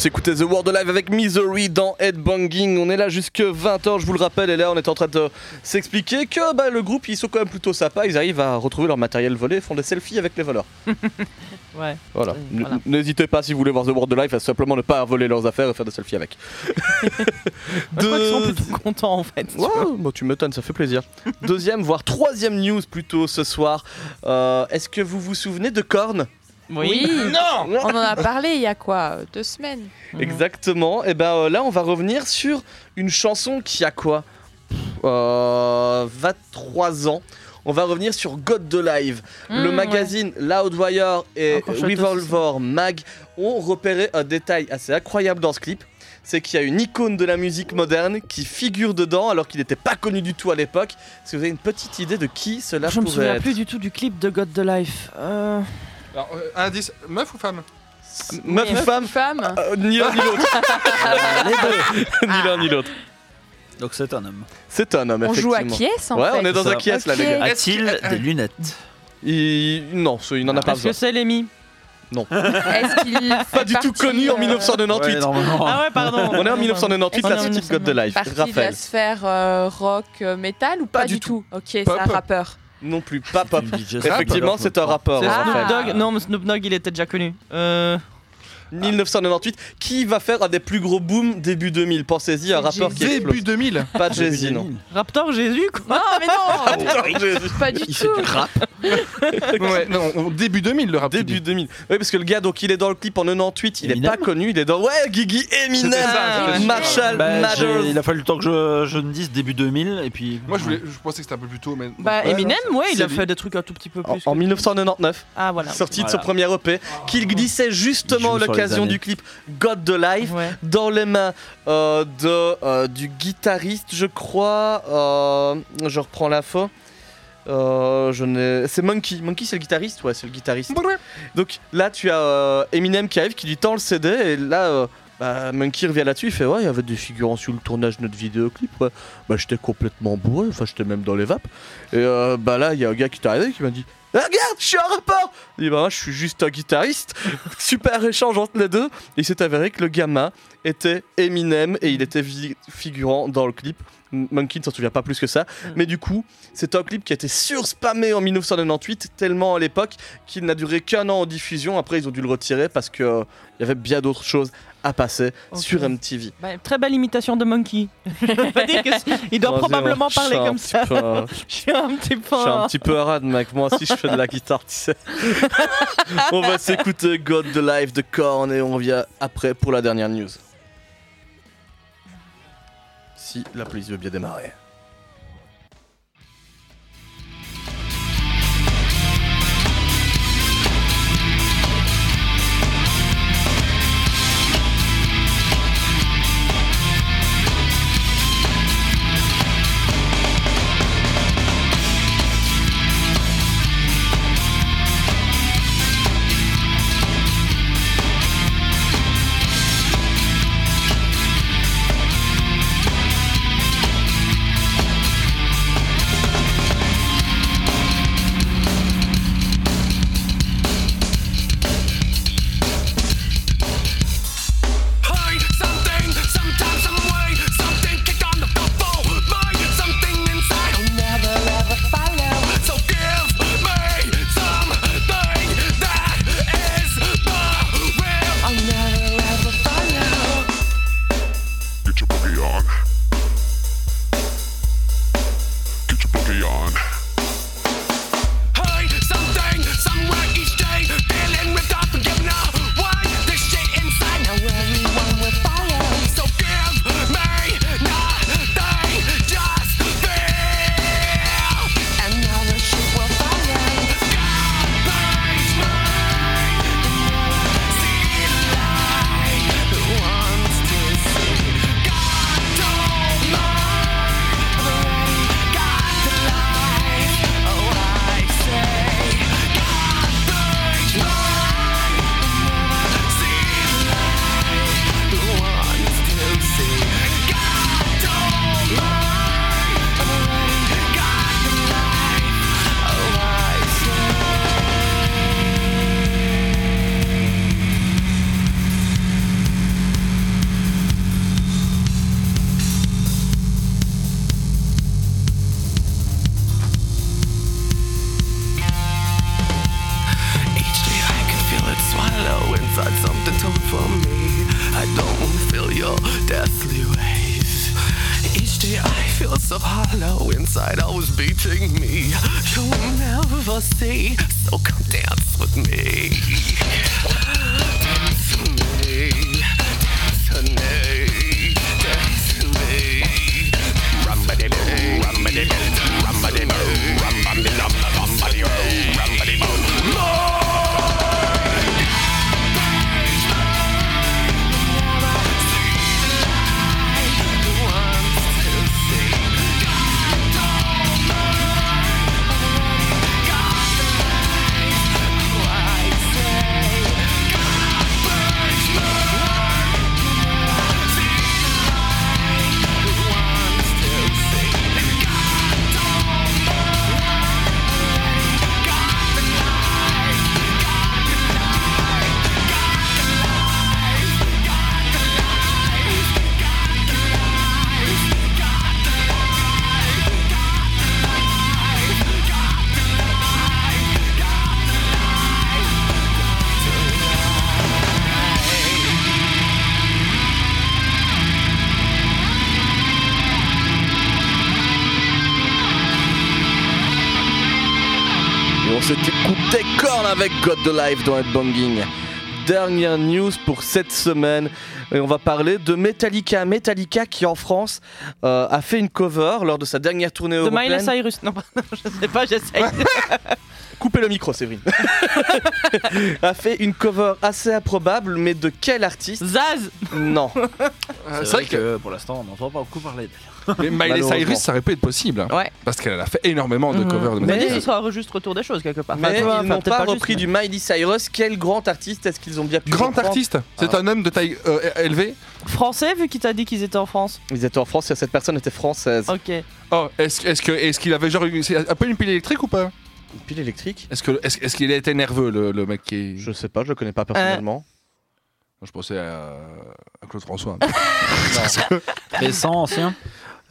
S'écoutait The World Alive avec Misery dans Headbanging. On est là jusque 20h, je vous le rappelle. Et là, on est en train de s'expliquer que bah, le groupe, ils sont quand même plutôt sympas. Ils arrivent à retrouver leur matériel volé font des selfies avec les voleurs. Ouais. Voilà. Euh, voilà. N'hésitez pas si vous voulez voir The World Alive à simplement ne pas voler leurs affaires et faire des selfies avec. Moi, Je crois qu'ils sont plutôt contents en fait. Ouais, bah, tu m'étonnes, ça fait plaisir. Deuxième, voire troisième news plutôt ce soir. Euh, Est-ce que vous vous souvenez de Korn? Oui. Non On en a parlé il y a quoi euh, Deux semaines Mhm. Exactement. Et ben euh, là, on va revenir sur une chanson qui a quoi? Euh, 23 ans. On va revenir sur God the Live. le Mmh, magazine Loudwire et Revolver Mag ont repéré un détail assez incroyable dans ce clip. C'est qu'il y a une icône de la musique moderne qui figure dedans alors qu'il n'était pas connu du tout à l'époque. Est-ce que vous avez une petite idée de qui cela Je me pourrait souviens être? plus du tout du clip de God the Life. Euh, Alors, euh, indice, meuf ou femme Meuf ou Meuf femme femme Euh, Ni l'un ni l'autre. Les deux. ni l'un ni l'autre. Donc c'est un homme. C'est un homme, On joue à qui est en Ouais, fait on est dans Ça. un qui est là, les Ok. gars. A-t-il des lunettes Il... Non, il n'en a pas Est-ce besoin. que c'est Lémi Non. Est-ce qu'il Pas du tout partie, connu en euh, 1998. Ouais, normalement. Ah ouais, pardon. On est en 1998, On est la en suite God de Life. partie de la Raphaël. sphère euh, rock euh, metal ou pas, du du tout, Ok, c'est Pop. un rappeur. Non plus, pas pop. Effectivement, c'est un Dogg. Non, mais Snoop Dogg, il était déjà connu. Euh, 1998. Qui va faire un des plus gros booms début 2000 Pensez-y, un rappeur qui explose. Début 2000. Pas de Jay-Z, non. Raptor Jésus, quoi. Non, mais non, Rappeur Jay-Z. pas du Il tout. rap. ouais, non, on- début 2000 le rap. Début dis. 2000. Oui, parce que le gars, donc il est dans le clip en 98, il est pas connu, il est dans. Ouais, Guigui Eminem. Marshall Bah, Mathers. il a fallu le temps que je, ne dise début 2000 et puis. Moi je, pensais que c'était un peu plus tôt, mais. Bah, Eminem, ouais, il a fait des trucs un tout petit peu En, plus. en que- 1999, Ah, voilà. sorti de son premier EP, qu'il glissait justement à L'occasion du clip God the Life Ouais. dans les mains euh, de, euh, du guitariste, je crois. euh, je reprends. Euh, je c'est Monkey. Monkey, c'est le guitariste? Ouais, c'est le guitariste. Donc là, tu as euh, Eminem qui arrive, qui lui tend le CD, et là, euh, bah, Monkey revient là-dessus, il fait Ouais, il y avait des figurants sur le tournage de notre vidéoclip. Ouais. Bah, j'étais complètement bourré, enfin, j'étais même dans les vapes. Et euh, bah là, il y a un gars qui est arrivé qui m'a dit Ah, Regarde, je suis un rappeur Il dit Bah, moi, je suis juste un guitariste. Super échange entre les deux. Et il s'est avéré que le gamin était Eminem et il était figurant dans le clip. Monkey ne s'en souvient pas plus que ça. Mais du coup, c'est un clip qui a été surspammé en 1998, tellement à l'époque qu'il n'a duré qu'un an en diffusion. Après, ils ont dû le retirer parce qu'il y avait bien d'autres choses à passer sur MTV. Bah, très belle imitation de Monkey. Il doit probablement parler comme ça. peu, Je suis un petit peu. Je suis un petit peu arade, mec. Moi aussi, je fais de la guitare, tu sais. on va s'écouter God the Life de Korn et on revient après pour la dernière news. Si la police veut bien démarrer. Avec God the Life dans Headbanging. Dernière news pour cette semaine. Et on va parler de Metallica. Metallica qui en France euh, a fait une cover lors de sa dernière tournée De européenne. Miley Cyrus. Non, pardon, je sais pas, j'essaye. Coupez le micro, Séverine. a fait une cover assez improbable, mais de quel artiste? Zaz Non. C'est vrai que pour l'instant, on n'entend pas beaucoup parler d'elle. Mais Miley. Cyrus, ça aurait pu être possible. hein. Ouais. Parce qu'elle a fait énormément de Mhm. covers de Mais Metallica. ce sera juste retour des choses quelque part. Mais ils n'ont pas juste, repris mais- du Miley Cyrus. Quel grand artiste est-ce qu'ils ont bien pu Grand artiste, c'est Ah. un homme de taille euh, élevée. Français, vu qu'il t'a dit qu'ils étaient en France. Ils étaient en France et cette personne était française. Ok. Oh, est-ce est-ce qu'il avait genre une- c'est un peu une pile électrique ou pas? Une pile électrique? Est-ce que est-ce est-ce qu'il a été nerveux le, le mec qui est... Je sais pas, je le connais pas personnellement. Je pensais à, à Claude François. Récent, ancien.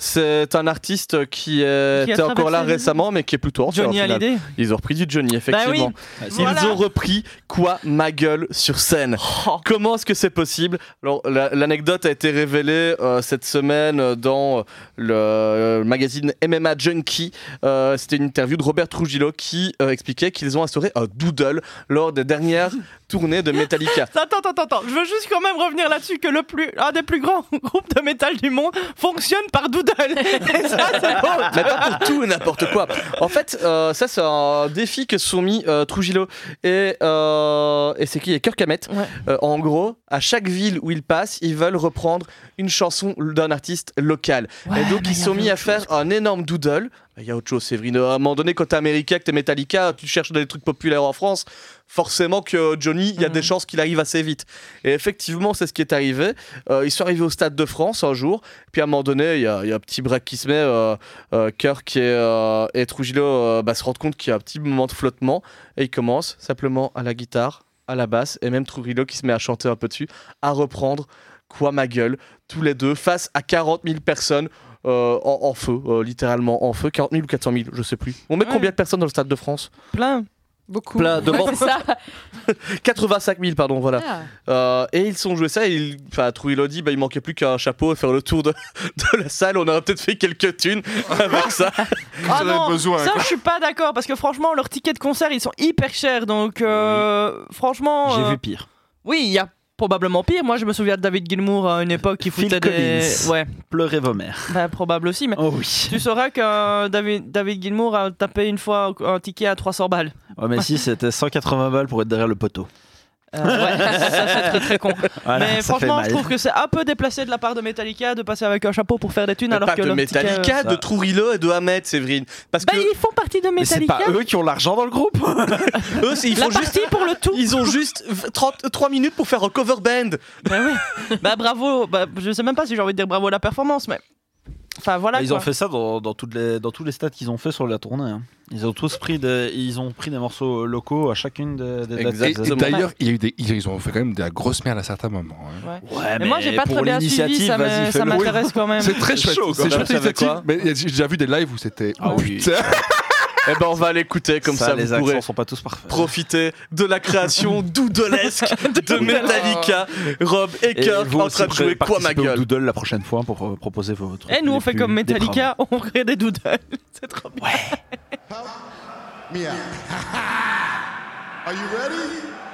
C'est un artiste qui était Qui a encore là récemment, mais qui est plutôt ancien. Johnny. Hallyday. Ils ont repris du Johnny, effectivement. Bah Ils Voilà. ont repris quoi ma gueule sur scène. Oh. Comment est-ce que c'est possible Alors, la- L'anecdote a été révélée euh, cette semaine euh, dans le euh, magazine MMA Junkie. Euh, C'était une interview de Robert Trujillo qui euh, expliquait qu'ils ont instauré un doodle lors des dernières tournées de Metallica. Attends, attends, attends, je veux juste quand même revenir là-dessus que le plus, un des plus grands groupes de métal du monde fonctionne par Doodle. Ça. Mais pas pour tout et n'importe quoi. En fait, euh, ça c'est un défi que se sont mis euh, Trujillo et, euh, et c'est qui? Et Kirk Hammett. Ouais. Euh, en gros, à chaque ville où ils passent, ils veulent reprendre une chanson d'un artiste local. Ouais, et donc ils se sont mis à faire un énorme doodle. Il y a autre chose, Séverine. À un moment donné, quand t'es américain, que t'es Metallica, tu cherches des trucs populaires en France. Forcément que Johnny, il y a Mhm. des chances qu'il arrive assez vite. Et effectivement, c'est ce qui est arrivé. Euh, ils sont arrivés au Stade de France un jour. Puis à un moment donné, il y a, il y a un petit break qui se met. Euh, euh, Kirk et, euh, et Trujillo euh, bah, se rendent compte qu'il y a un petit moment de flottement. Et ils commencent simplement à la guitare, à la basse. Et même Trujillo qui se met à chanter un peu dessus, à reprendre Quoi ma gueule, tous les deux, face à 40 000 personnes. Euh, en, en feu, euh, littéralement en feu, 40 000 ou 400 000, je sais plus. On met Ouais. combien de personnes dans le Stade de France Plein. Beaucoup. Plein de Ouais, bancs. c'est ça. 85 000, pardon, voilà. Ah. Euh, et ils sont joués ça, et il, enfin, Trujillo dit, bah, il manquait plus qu'un chapeau et faire le tour de, de la salle. On aurait peut-être fait quelques thunes avec ça. Ah non, besoin, ça je suis pas d'accord parce que franchement leurs tickets de concert ils sont hyper chers donc euh, franchement J'ai euh, vu pire. oui il y a probablement pire moi je me souviens de David Gilmour à une époque qui foutait des ouais Pleurez vos mères. bah, probable aussi mais Oh oui. tu sauras que David, David Gilmour a tapé une fois un ticket à 300 balles Ouais, mais si, c'était 180 balles pour être derrière le poteau. Euh, ouais, ça c'est très très con Voilà, mais franchement je trouve que c'est un peu déplacé de la part de Metallica de passer avec un chapeau pour faire des thunes Mais alors pas que de Metallica, euh, de Trujillo et de Hammett, Séverine. Parce bah, que ils font partie de Mais c'est Metallica pas eux qui ont l'argent dans le groupe. eux, ils la font juste. partie pour le tout Ils ont juste 30, 3 minutes pour faire un cover band. Bah oui. bah bravo. Bah, je sais même pas si j'ai envie de dire bravo à la performance, mais. Enfin voilà. ils quoi. ont fait ça dans, dans toutes les, dans tous les stades qu'ils ont fait sur la tournée. hein. Ils ont tous pris des, ils ont pris des morceaux locaux à chacune des, des dates. Et, et Exactement. d'ailleurs, il y a eu des, ils ont fait quand même de la grosse merde à certains moments. hein. Ouais. Ouais, Mais, moi j'ai pas très bien suivi, l'initiative, ça m'intéresse quand même. C'est très chouette. chaud, C'est chouette Mais j'ai déjà vu des lives où c'était. Ah oui. Eh ben, on va l'écouter comme ça, les vous accents pourrez sont pas tous parfaits. profiter de la création doodlesque de Metallica, Rob et Et Kirk vous en train de jouer quoi ma gueule. Doodle la prochaine fois pour euh, proposer vos trucs. Et nous on fait comme Metallica, on crée des doodles. C'est trop bien. me out. Are you ready?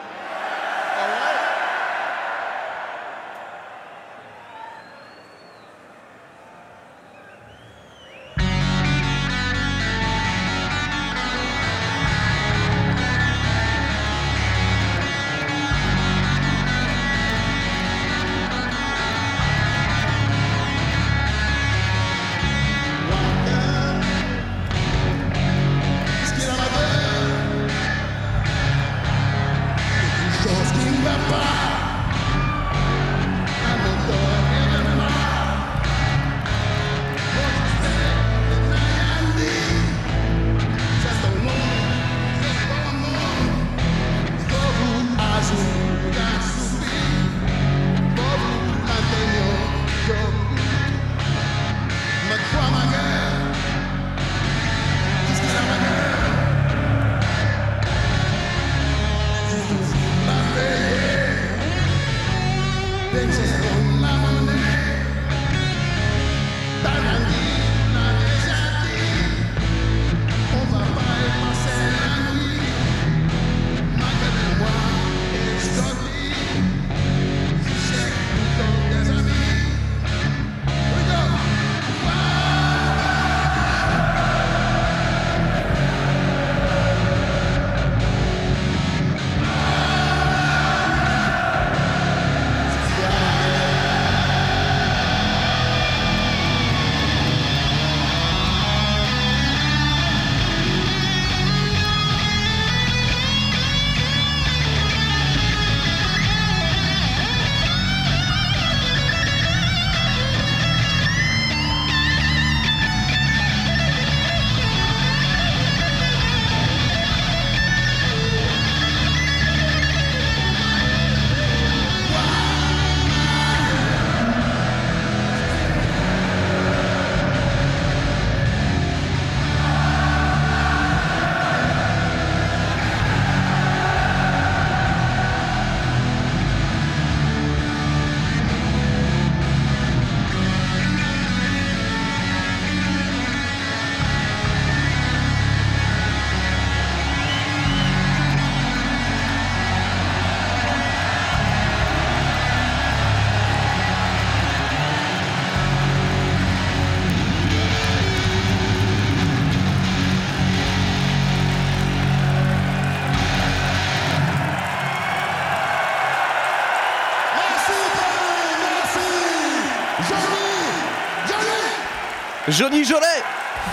Johnny Jolet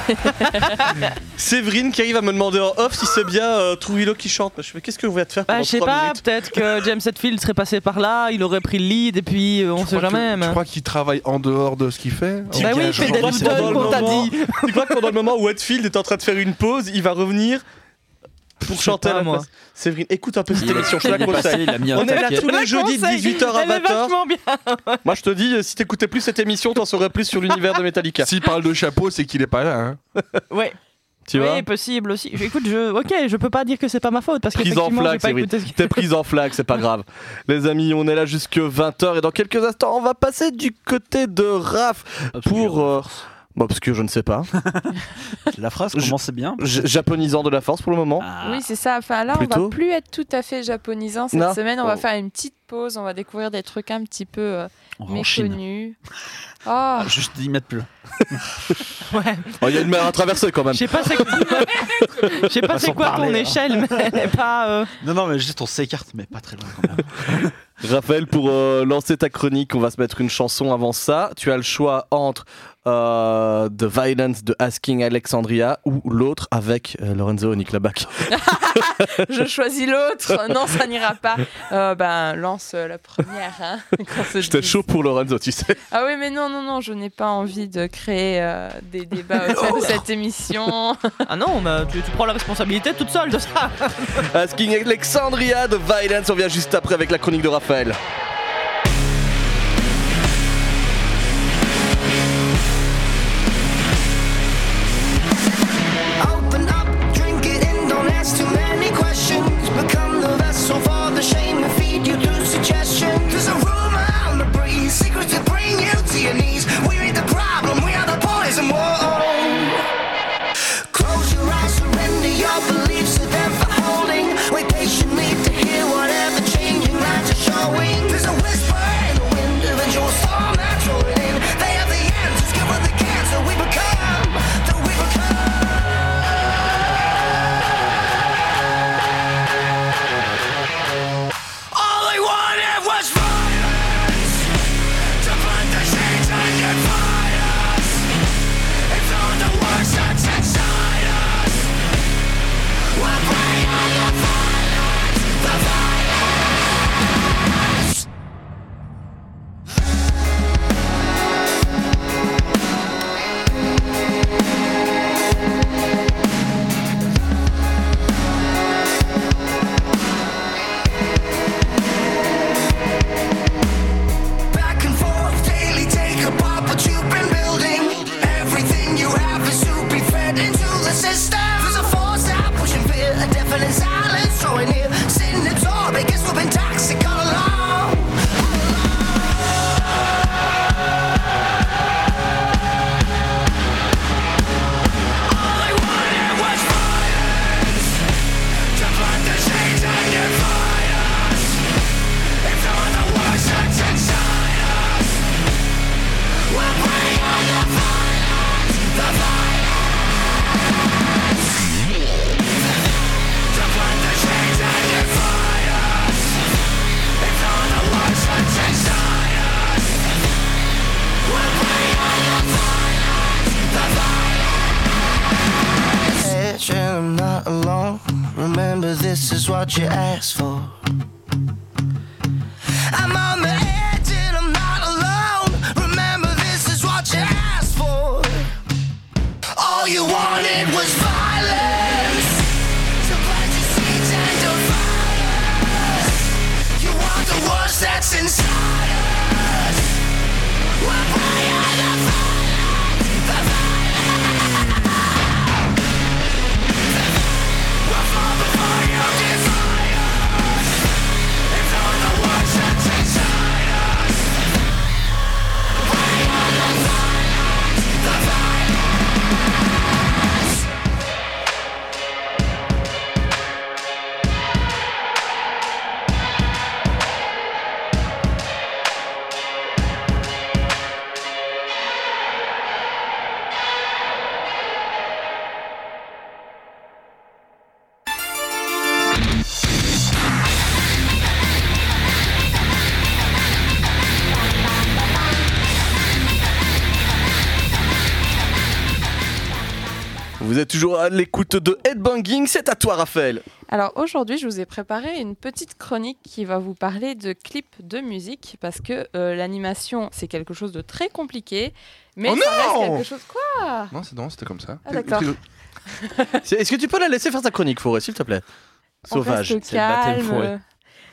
Séverine qui arrive à me demander en off si c'est bien euh, qui chante. Je fais qu'est-ce que vous voulez te faire Bah, pendant je sais pas, peut-être que James Hetfield serait passé par là, il aurait pris le lead et puis euh, on Tu sait crois que- jamais. Tu mais- crois qu'il travaille en dehors de ce qu'il fait Bah oui, il fait Je des qu'on t'a moment- dit. Tu crois que pendant le moment où Whitefield est en train de faire une pause, il va revenir pour chanter à la moi. place Séverine, écoute un peu cette émission, je te la conseille. On est là tous les jeudis de Conseil, 18h à elle est 20h. vachement bien. Moi je te dis, si t'écoutais plus cette émission, t'en saurais plus sur l'univers de Metallica. S'il parle de chapeau, c'est qu'il est pas là. Hein. Ouais. Tu vois oui, possible aussi. Écoute, je, ok, je peux pas dire que c'est pas ma faute parce Prise en flag, pas Séverine. écouté. ce que- T'es prise en flag, c'est pas grave. Les amis, on est là jusque 20h et dans quelques instants, on va passer du côté de Raph pour. euh, Bon, parce que je ne sais pas. La phrase commençait bien. Japonisant de la force pour le moment. Ah, Oui, c'est ça. Enfin, là, on Plutôt. va plus être tout à fait japonisant cette Non. semaine. On va Oh. faire une petite pause. On va découvrir des trucs un petit peu euh, on méconnus. Oh, Ah, Juste 10 mètres plus. Ouais. Oh, Il y a une mer à traverser quand même. Je sais pas c'est Je sais pas c'est quoi ton hein. échelle, mais elle est pas. euh, Non, non, mais juste on s'écarte, mais pas très loin quand même. Raphaël, pour euh, lancer ta chronique, on va se mettre une chanson avant ça. Tu as le choix entre euh, The Violence de Asking Alexandria ou l'autre avec euh, Lorenzo Nickelback. je choisis l'autre. Non, ça n'ira pas. Euh, ben, lance euh, la première. Hein, J'étais chaud pour Lorenzo, tu sais. Ah oui, mais non, non, non, je n'ai pas envie de créer euh, des débats autour de cette émission. Ah non, mais tu, tu prends la responsabilité toute seule de ça. Asking Alexandria de Violence, on vient juste après avec la chronique de Raphaël. à l'écoute de Headbanging. C'est à toi, Raphaël. Alors aujourd'hui, je vous ai préparé une petite chronique qui va vous parler de clips de musique parce que euh, l'animation, c'est quelque chose de très compliqué. Mais oh non quelque chose. Quoi Non, c'est non, c'était comme ça. Ah, d'accord. Est-ce que tu peux la laisser faire ta chronique, Forêt, s'il te plaît? Sauvage, c'est le Forêt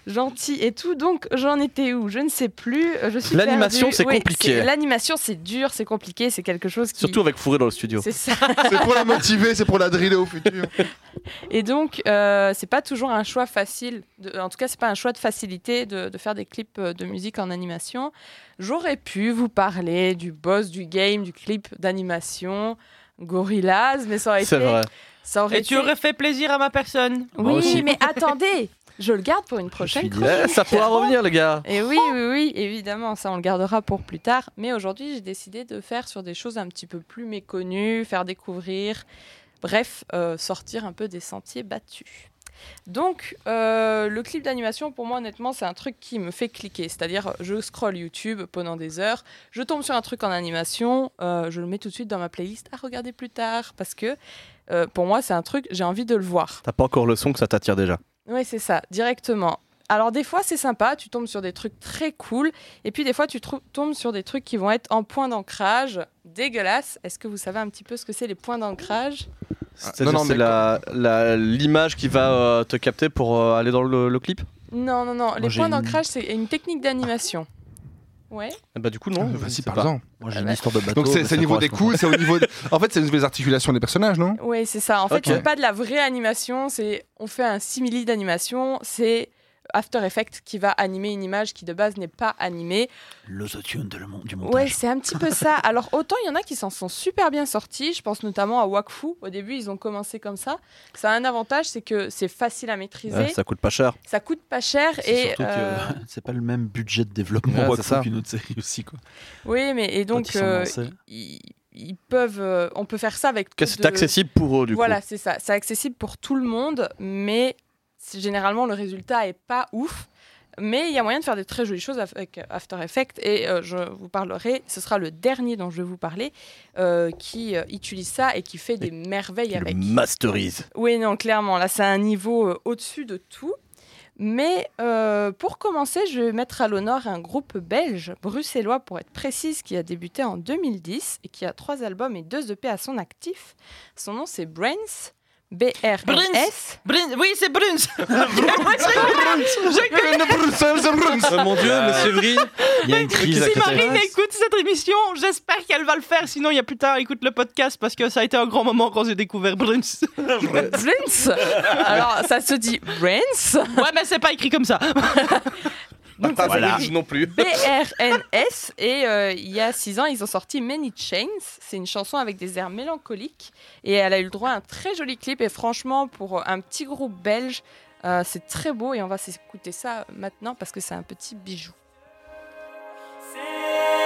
gentil et tout. Donc j'en étais où? Je ne sais plus. Euh, je suis L'animation, c'est compliqué. L'animation, c'est dur, c'est compliqué, c'est quelque chose qui. Surtout avec Fourré dans le studio. C'est ça. c'est pour la motiver, c'est pour la driller au futur. Et donc, euh, c'est pas toujours un choix facile. En tout cas, c'est pas un choix de facilité de, faire des clips euh, de musique en animation. J'aurais pu vous parler du boss du game, du clip d'animation. Gorillaz, mais ça aurait été. Vrai. Ça aurait Et tu aurais fait plaisir à ma personne. Oui, mais attendez, je le garde pour une prochaine dit, eh, ça pourra revenir, les gars. Et oui, oui, oui, évidemment, ça on le gardera pour plus tard. Mais aujourd'hui, j'ai décidé de faire sur des choses un petit peu plus méconnues, faire découvrir, bref, euh, sortir un peu des sentiers battus. Donc, euh, le clip d'animation, pour moi, honnêtement, c'est un truc qui me fait cliquer. C'est-à-dire, je scroll YouTube pendant des heures, je tombe sur un truc en animation, euh, je le mets tout de suite dans ma playlist à regarder plus tard, parce que pour moi, c'est un truc, j'ai envie de le voir. T'as pas encore le son que ça t'attire déjà oui, c'est ça, directement. Alors des fois c'est sympa, tu tombes sur des trucs très cool, et puis des fois tu tombes sur des trucs qui vont être en point d'ancrage, dégueulasse. Est-ce que vous savez un petit peu ce que c'est les points d'ancrage? Non, non, c'est l'image qui va euh, te capter pour euh, aller dans le, clip? Non, non, non. Les points d'ancrage c'est une technique d'animation. Ouais. Eh bah, du coup, non. Euh, vas-y, par exemple. Moi, j'ai ah une bah. histoire de bateau. Donc, c'est au niveau des coups, c'est au niveau. En fait, c'est au niveau des articulations des personnages, non? Ouais, c'est ça. En fait, okay. c'est pas de la vraie animation. C'est on fait un simili d'animation. C'est After Effects qui va animer une image qui de base n'est pas animée. L'autotune le monde, du montage. Ouais, c'est un petit peu ça. Alors autant il y en a qui s'en sont super bien sortis. Je pense notamment à Wakfu. Au début, ils ont commencé comme ça. Ça a un avantage, c'est que c'est facile à maîtriser. Ça coûte pas cher. Ça coûte pas cher et euh... c'est pas le même budget de développement qu'une autre série aussi quoi. Oui, mais et donc ils euh, peuvent, euh, on peut faire ça avec. C'est accessible pour eux, du voilà, coup. Voilà, c'est ça. C'est accessible pour tout le monde, mais généralement, le résultat est pas ouf. Mais il y a moyen de faire des très jolies choses avec After Effects et euh, je vous parlerai, ce sera le dernier dont je vais vous parler, euh, qui euh, utilise ça et qui fait des merveilles avec. Le masterise. Oui, non, clairement, là c'est un niveau au-dessus de tout. Mais pour commencer, je vais mettre à l'honneur un groupe belge, bruxellois pour être précise, qui a débuté en 2010 et qui a trois albums et deux EP à son actif. Son nom c'est Brains bruns. Bruns. Oui, c'est Bruns. Bruns. Oh mon Dieu, monsieur Séverine. Il y a une crise Si Marine écoute cette émission, j'espère qu'elle va le faire. Sinon, il y a plus tard, écoute le podcast parce que ça a été un grand moment quand j'ai découvert Bruns. Bruns? Alors, ça se dit Bruns? Ouais, mais c'est pas écrit comme ça. Donc, ça, non plus. BRNS. Et euh, il y a six ans, ils ont sorti Many Chains. C'est une chanson avec des airs mélancoliques. Et elle a eu le droit à un très joli clip. Et franchement, pour un petit groupe belge, euh, c'est très beau. Et on va s'écouter ça maintenant parce que c'est un petit bijou. C'est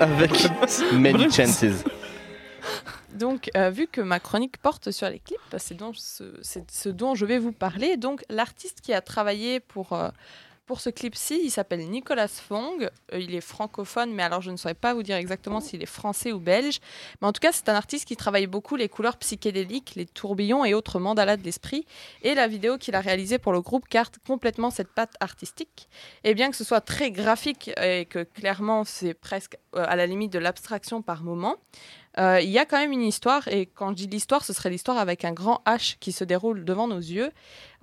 Avec Many Chances. Donc, euh, vu que ma chronique porte sur les clips, c'est donc ce, ce dont je vais vous parler. Donc, l'artiste qui a travaillé pour, euh, pour ce clip-ci, il s'appelle Nicolas Fong. Euh, il est francophone, mais alors je ne saurais pas vous dire exactement s'il est français ou belge. Mais en tout cas, c'est un artiste qui travaille beaucoup les couleurs psychédéliques, les tourbillons et autres mandalas de l'esprit. Et la vidéo qu'il a réalisée pour le groupe carte complètement cette patte artistique. Et bien que ce soit très graphique et que clairement c'est presque euh, à la limite de l'abstraction par moment, euh, il y a quand même une histoire, et quand je dis l'histoire, ce serait l'histoire avec un grand H qui se déroule devant nos yeux,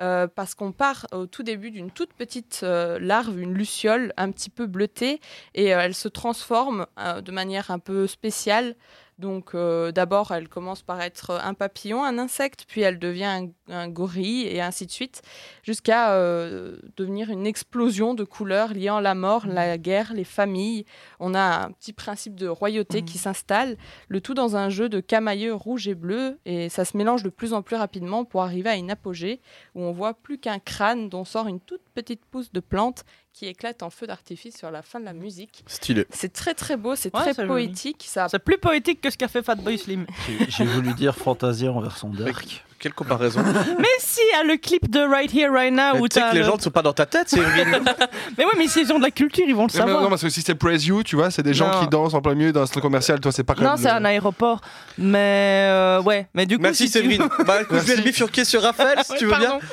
euh, parce qu'on part au tout début d'une toute petite euh, larve, une luciole un petit peu bleutée, et elle se transforme de manière un peu spéciale. Donc euh, d'abord, elle commence par être un papillon, un insecte, puis elle devient un, un gorille, et ainsi de suite, jusqu'à euh, devenir une explosion de couleurs liant la mort, la guerre, les familles. On a un petit principe de royauté qui s'installe, le tout dans un jeu de camailleux rouge et bleu, et ça se mélange de plus en plus rapidement pour arriver à une apogée où on voit plus qu'un crâne dont sort une toute petite pousse de plante qui éclate en feu d'artifice sur la fin de la musique. Stylé. C'est très très beau, c'est Ouais, très c'est poétique. Ça C'est plus poétique que ce qu'a fait Fatboy Slim. J'ai- voulu dire Fantasia en version dark. Quelle comparaison. mais si, à le clip de Right Here, Right Now, où tu sais que les le- gens ne sont pas dans ta tête, Séverine. Mais ouais, mais s'ils ont de la culture, ils vont le Non, mais- savoir. non, parce que si c'est Praise You, tu vois, c'est des gens Non. qui dansent en plein milieu d'un centre commercial. Toi, c'est pas comme. Non, c'est un aéroport. Mais euh, ouais, mais du coup. Merci si tu- Séverine. Bah écoute, je vais le bifurquer sur Raphaël si tu veux bien. pardon.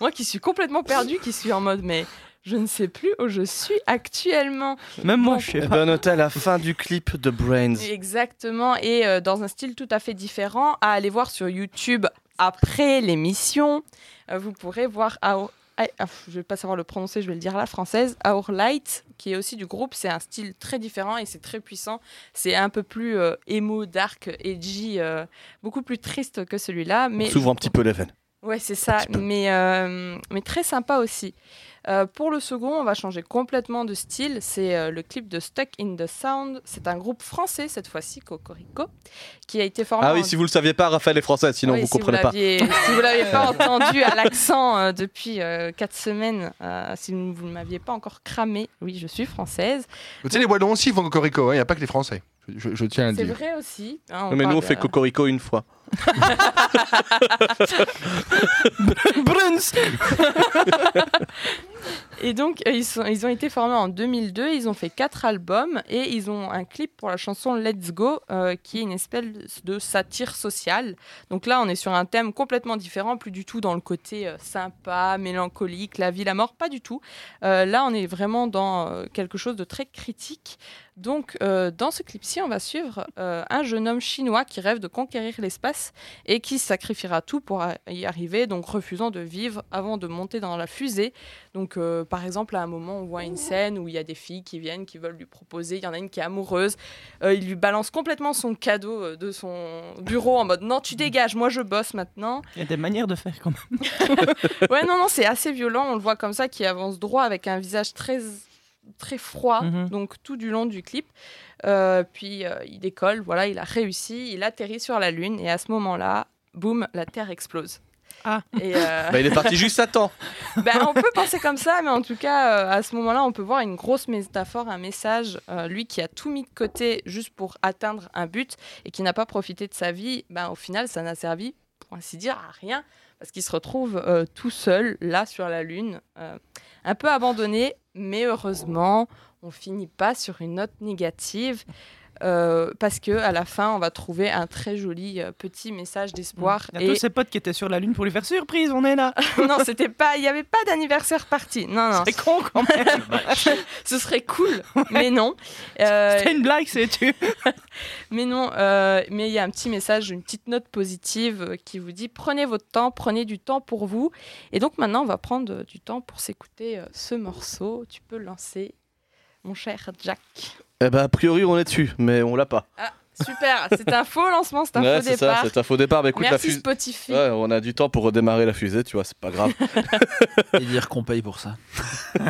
Moi qui suis complètement perdue, qui suis en mode mais je ne sais plus où je suis actuellement. Même moi, je sais Eh pas. ben notez à la fin du clip de Brains. Exactement, et euh, dans un style tout à fait différent, à aller voir sur YouTube après l'émission. Euh, vous pourrez voir Our... ah, je vais pas savoir le prononcer, je vais le dire à la française. Our Light, qui est aussi du groupe, c'est un style très différent et c'est très puissant. C'est un peu plus euh, emo, dark, edgy, euh, beaucoup plus triste que celui-là. Mais On s'ouvre un petit peu les veines. Ouais, c'est ça, euh, mais très sympa aussi. Euh, pour le second, on va changer complètement de style. C'est euh, le clip de Stuck in the Sound. C'est un groupe français, cette fois-ci, Cocorico, qui a été formé. Ah oui, en- si vous le saviez pas, Raphaël est français, sinon Oui, vous si comprenez pas. Si vous l'avez pas entendu à l'accent euh, depuis 4 semaines, euh, si vous ne m'aviez pas encore cramé, oui, je suis française. Tu sais, les Wallons aussi font Cocorico, il n'y a pas que les Français. Je, je tiens à le C'est dire. vrai aussi. hein, Non, mais nous on fait Cocorico une fois. Bruns Et donc, euh, ils, ont été formés en 2002, ils ont fait quatre albums et ils ont un clip pour la chanson Let's Go, euh, qui est une espèce de satire sociale. Donc là, on est sur un thème complètement différent, plus du tout dans le côté euh, sympa, mélancolique, la vie, la mort, pas du tout. Là, on est vraiment dans quelque chose de très critique. Donc, dans ce clip-ci, on va suivre un jeune homme chinois qui rêve de conquérir l'espace et qui sacrifiera tout pour y arriver, donc refusant de vivre avant de monter dans la fusée. Donc, euh, par exemple, à un moment, on voit une scène où il y a des filles qui viennent, qui veulent lui proposer. Il y en a une qui est amoureuse. Euh, il lui balance complètement son cadeau euh, de son bureau en mode Non, tu dégages, moi je bosse maintenant. Il y a des manières de faire quand même. Ouais, non, non, c'est assez violent. On le voit comme ça, qui avance droit avec un visage très, très froid, Mhm. donc tout du long du clip. Euh, puis euh, il décolle, voilà, il a réussi, il atterrit sur la Lune, et à ce moment-là, boum, la Terre explose. Ah. Et, euh, Bah, il est parti juste à temps. ben, on peut penser comme ça, mais en tout cas, euh, à ce moment-là, on peut voir une grosse métaphore, un message. Euh, lui qui a tout mis de côté juste pour atteindre un but et qui n'a pas profité de sa vie, ben, au final, ça n'a servi, pour ainsi dire, à rien. Parce qu'il se retrouve euh, tout seul, là, sur la Lune, euh, un peu abandonné, mais heureusement, on finit pas sur une note négative. Euh, parce que à la fin, on va trouver un très joli euh, petit message d'espoir. Il y a tous ses potes qui étaient sur la Lune pour lui faire surprise, on est là. non, c'était pas, il n'y avait pas d'anniversaire party. Non, non. C'est con quand même. Ce serait cool, mais non. Euh, C'était une blague, c'est tu. mais non, euh, mais il y a un petit message, une petite note positive qui vous dit prenez votre temps, prenez du temps pour vous. Et donc maintenant, on va prendre du temps pour s'écouter ce morceau. Tu peux lancer, mon cher Jack. Eh bah, a priori, on est dessus, mais on l'a pas. Ah, super, c'est un faux lancement, c'est un Ouais, faux c'est ça, départ. c'est un faux départ. Bah, écoute, la fusée. Spotify. Ouais, on a du temps pour redémarrer la fusée, tu vois, c'est pas grave. Et dire qu'on paye pour ça.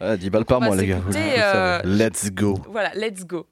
Ouais, 10 balles par mois, les gars. euh. Let's go. Voilà, let's go.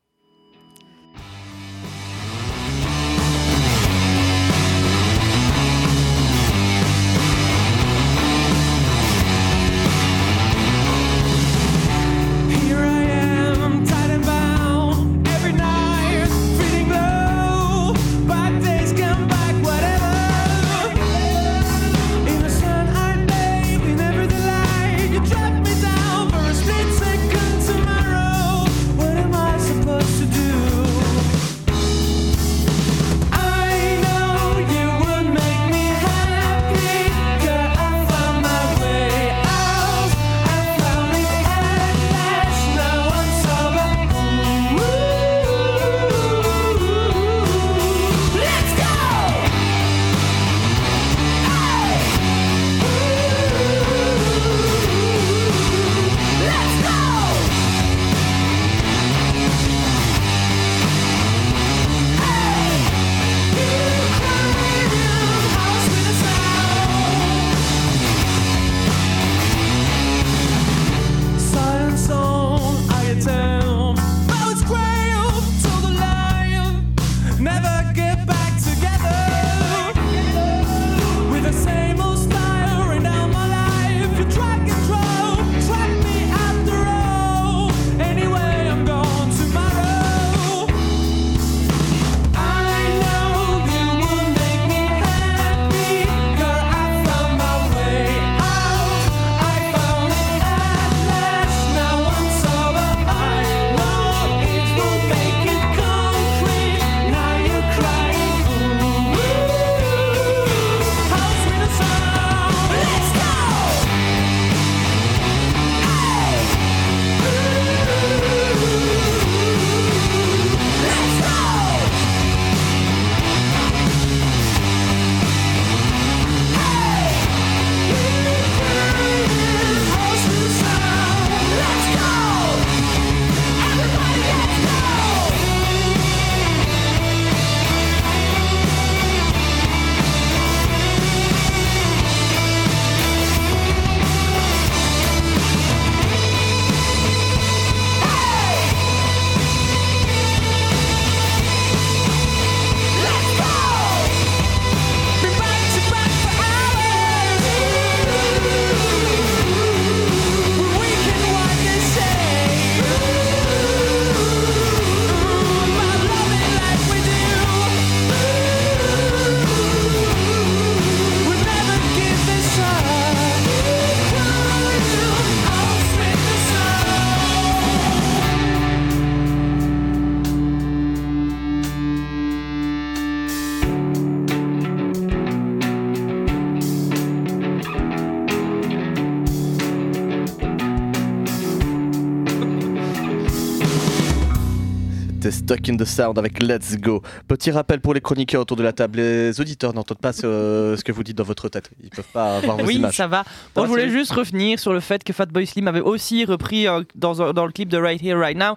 Stuck in the Sound avec Let's Go. Petit rappel pour les chroniqueurs autour de la table. Les auditeurs n'entendent pas ce, ce que vous dites dans votre tête. Ils peuvent pas voir vos Oui, images. ça va. Bon, je voulais juste revenir sur le fait que Fatboy Slim avait aussi repris euh, dans, dans le clip de Right Here, Right Now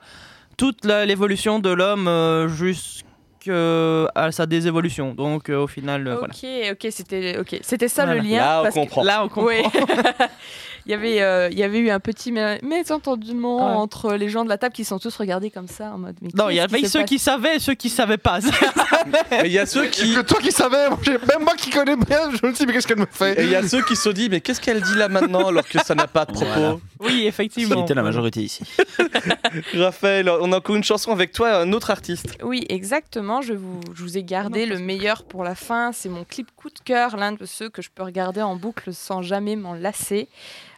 toute l'évolution de l'homme euh, jusqu'à sa désévolution. Donc, euh, au final, euh, voilà. Ok, ok, c'était ok, c'était ça Voilà. le lien. Là, on parce que- comprend. Là, on comprend. Oui. il, y avait, euh, il y avait eu un petit mé- mésentendement Ouais. entre les gens de la table qui sont tous regardés comme ça en mode. mais Non, il y avait ceux qui savaient et ceux qui savaient pas. Mais il y a ceux qui. que toi qui savais, même moi qui connais bien, je me dis, mais qu'est-ce qu'elle me fait Et il y a ceux qui se disent, mais qu'est-ce qu'elle dit là maintenant alors que ça n'a pas de propos Voilà. oui, Qui effectivement. était la majorité ici. Raphaël, on a encore une chanson avec toi, un autre artiste. Oui, exactement. Je vous, je vous ai gardé le meilleur pour la fin. C'est mon clip coup de cœur, l'un de ceux que je peux regarder en boucle sans jamais m'en lasser.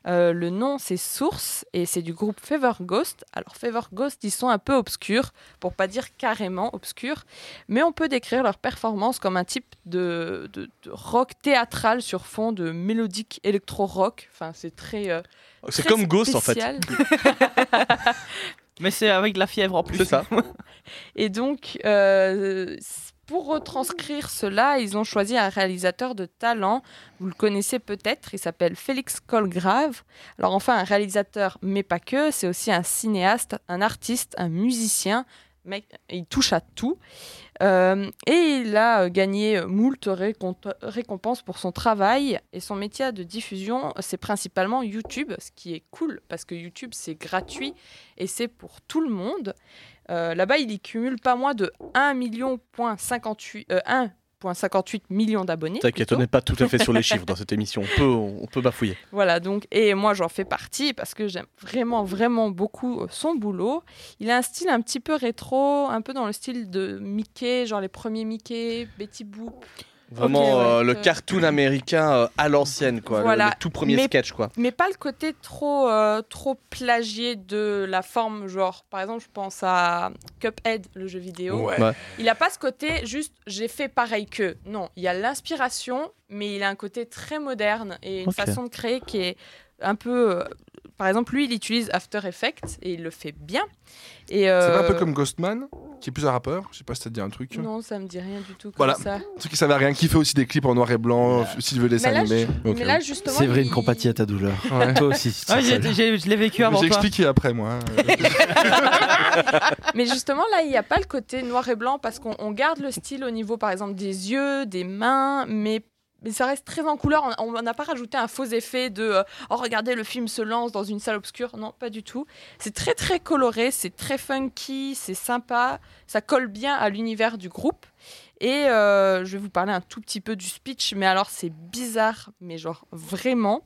Euh, le nom, c'est Source et c'est du groupe Fever Ghost. Alors, Fever Ghost, ils sont un peu obscurs, pour pas dire carrément obscurs, mais on peut décrire leur performance comme un type de, de- de rock théâtral sur fond de mélodique électro-rock. Enfin, c'est très. euh, C'est comme Ghost en fait. Mais c'est avec de la fièvre en plus. C'est ça. Et donc, euh, pour retranscrire cela, ils ont choisi un réalisateur de talent. Vous le connaissez peut-être, il s'appelle Félix Colgrave. Alors enfin, un réalisateur, mais pas que, c'est aussi un cinéaste, un artiste, un musicien. Mec, il touche à tout. Euh, et il a euh, gagné moult récomp- récompenses pour son travail. Et son métier de diffusion, c'est principalement YouTube, ce qui est cool parce que YouTube, c'est gratuit et c'est pour tout le monde. Euh, Là-bas, il y cumule pas moins de 1 million point 58, euh, 1,58 millions d'abonnés. T'inquiète, on n'est pas tout à fait sur les chiffres dans cette émission. On peut, on peut bafouiller. Voilà, donc, et moi j'en fais partie parce que j'aime vraiment, vraiment beaucoup euh, son boulot. Il a un style un petit peu rétro, un peu dans le style de Mickey, genre les premiers Mickey, Betty Boop. Vraiment ouais. euh, le Euh, cartoon américain euh, à l'ancienne, quoi. le- Voilà. Le, tout premier Mais- sketch, quoi. Mais pas le côté trop, euh, trop plagié de la forme, genre par exemple, je pense à Cuphead, le jeu vidéo. Ouais. Ouais. Il n'a pas ce côté juste j'ai fait pareil que. Non, il y a l'inspiration, mais il a un côté très moderne et une façon de créer qui est un peu. Euh, par exemple, lui, il utilise After Effects et il le fait bien. Et C'est pas un peu euh, comme Ghostman, qui est plus un rappeur? Je sais pas si ça te dit un truc. Non, ça me dit rien du tout comme Voilà. ça. Un truc qui savait rien, qui fait aussi des clips en noir et blanc, s'il veut des dessins Mais là, animés. je- Ok. Mais là, justement. C'est vrai, une il- compatie à ta douleur. Ouais. Toi aussi. Ah, je l'ai vécu avant J'ai expliqué après, moi. hein. Mais justement, là, il n'y a pas le côté noir et blanc parce qu'on on garde le style au niveau, par exemple, des yeux, des mains, mais, mais ça reste très en couleur. On n'a pas rajouté un faux effet de euh, Oh, regardez, le film se lance dans une salle obscure. Non, pas du tout. C'est très, très coloré, c'est très funky, c'est sympa. Ça colle bien à l'univers du groupe. Et euh, je vais vous parler un tout petit peu du speech, mais alors c'est bizarre, mais genre vraiment.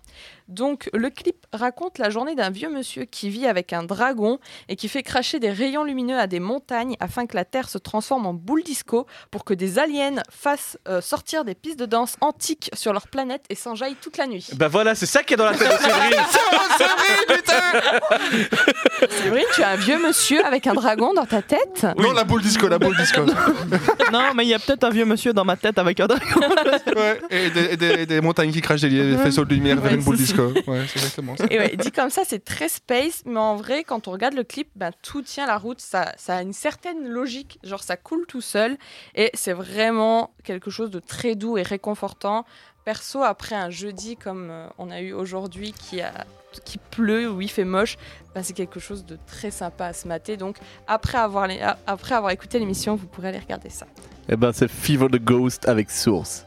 Donc le clip raconte la journée d'un vieux monsieur qui vit avec un dragon et qui fait cracher des rayons lumineux à des montagnes afin que la Terre se transforme en boule disco pour que des aliens fassent euh, sortir des pistes de danse antiques sur leur planète et s'enjaillent toute la nuit. Bah voilà, c'est ça qui est dans la tête de Séverine. Vrai, tu as un vieux monsieur avec un dragon dans ta tête? Non, la boule disco, la boule disco. Non, mais il y a peut-être un vieux monsieur dans ma tête avec un dragon. ouais. Et des, et des- et des montagnes qui crachent des, faisceaux de lumière vers Ouais, une boule c'est disco. Ouais, c'est exactement ça. Et ouais, dit comme ça, c'est très space, mais en vrai, quand on regarde le clip, ben, tout tient la route, ça, ça a une certaine logique, genre ça coule tout seul, et c'est vraiment quelque chose de très doux et réconfortant. Perso, après un jeudi comme euh, on a eu aujourd'hui, qui, a, qui pleut ou il fait moche, ben, c'est quelque chose de très sympa à se mater. Donc après avoir, les- après avoir écouté l'émission, vous pourrez aller regarder ça. Eh ben c'est Fever the Ghost avec Source.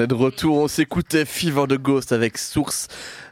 Est de retour, on s'écoutait Fever the Ghost avec Source.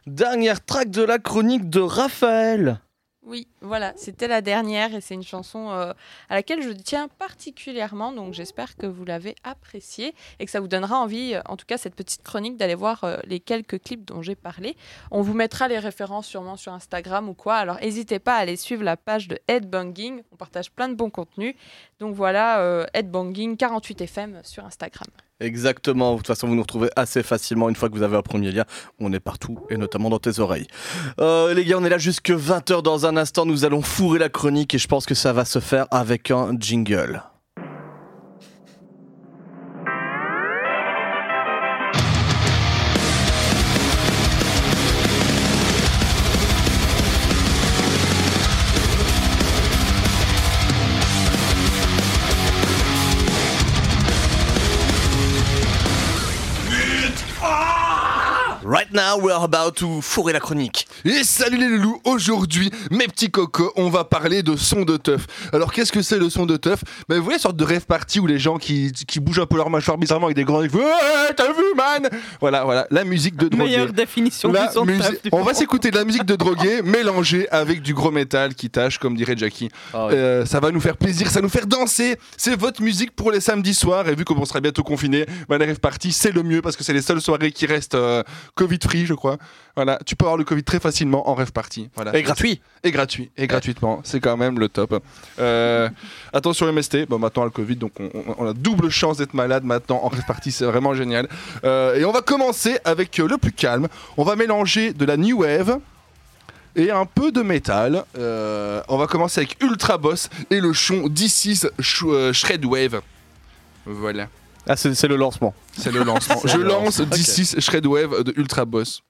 Dernière track de la chronique de Raphaël. Oui, voilà, c'était la dernière et c'est une chanson euh, à laquelle je tiens particulièrement, donc j'espère que vous l'avez appréciée et que ça vous donnera envie, euh, en tout cas cette petite chronique, d'aller voir euh, les quelques clips dont j'ai parlé. On vous mettra les références sûrement sur Instagram ou quoi, alors n'hésitez pas à aller suivre la page de Headbanging, on partage plein de bons contenus. Donc voilà, Headbanging 48FM sur Instagram. Exactement, de toute façon vous nous retrouvez assez facilement une fois que vous avez un premier lien. On est partout et notamment dans tes oreilles. Euh, les gars, on est là jusque 20h dans un instant, nous allons fourrer la chronique et je pense que ça va se faire avec un jingle. Ah! Right now, we're about to fourrer la chronique. Et salut les loulous, aujourd'hui, mes petits cocos, on va parler de son de teuf. Alors qu'est-ce que c'est le son de teuf? Ben, Vous voyez, une sorte de rêve party où les gens qui, qui bougent un peu leur mâchoire bizarrement avec des grands... Ouais, t'as vu man? Voilà, voilà, la musique de drogué. Meilleure définition La du son de du On va s'écouter de la musique de drogué mélangée avec du gros métal qui tâche, comme dirait Jackie. Ah oui. Euh, ça va nous faire plaisir, ça va nous faire danser. C'est votre musique pour les samedis soirs. Et vu qu'on sera bientôt confiné, ben, les rêve party, c'est le mieux parce que c'est les seules soirées qui restent euh, Covid-free, je crois. Voilà, tu peux avoir le Covid très facilement en rêve party. Voilà. Et gratuit. Et gratuit, et gratuitement, c'est quand même le top. Euh, attention MST, bon maintenant le Covid, donc on, on- on a double chance d'être malade maintenant en répartie, c'est vraiment génial. Euh, et on va commencer avec euh, le plus calme, on va mélanger de la new wave et un peu de métal. Euh, on va commencer avec Ultra Boss et le son D6 Sh- euh, Shred Wave. Voilà, Ah, c'est c'est le lancement. c'est le lancement. Je lance lancement, ok. D6 Shred Wave de Ultra Boss.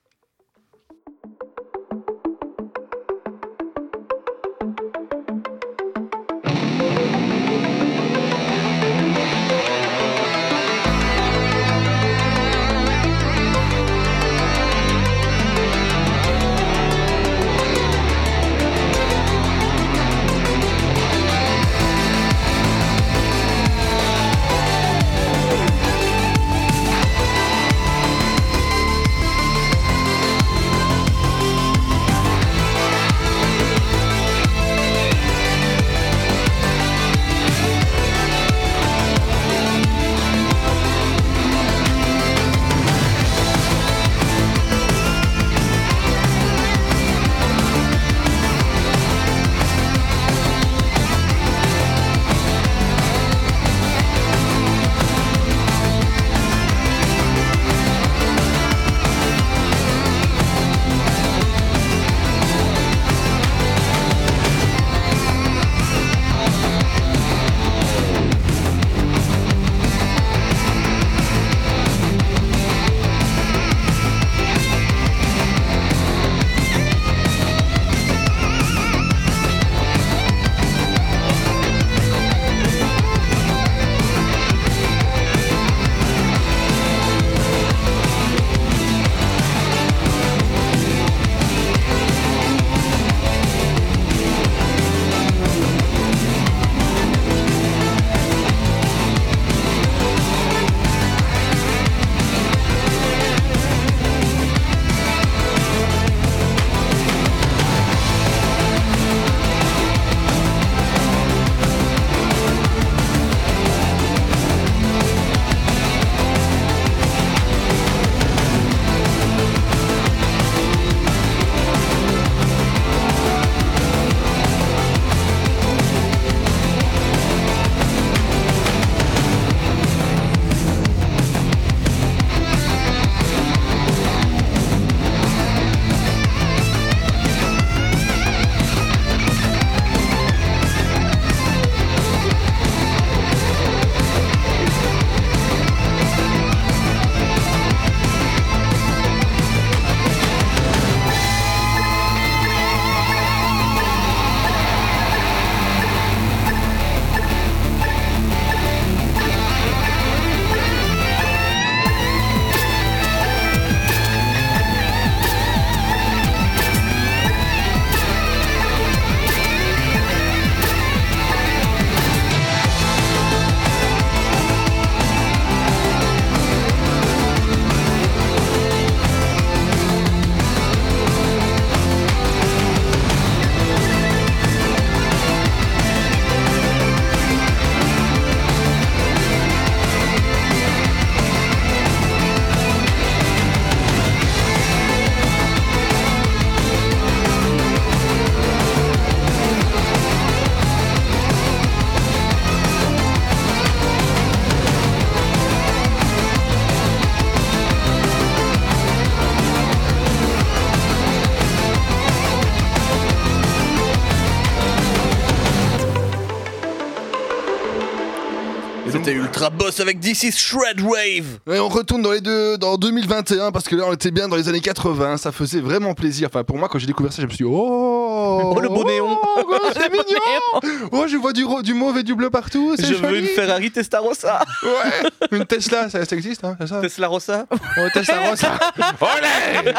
Avec This is Shred Wave. Et on retourne dans les deux, dans 2021 parce que là on était bien dans les années 80, ça faisait vraiment plaisir. Enfin pour moi quand j'ai découvert ça, je me suis dit oh, Oh, le beau néon. oh, c'est mignon. Oh je vois du, mauve et du bleu partout. Je veux une Ferrari Testarossa. Ouais, une Tesla, ça, ça existe, hein, ça? Tesla Rossa. Oh, Tesla Rossa. Olé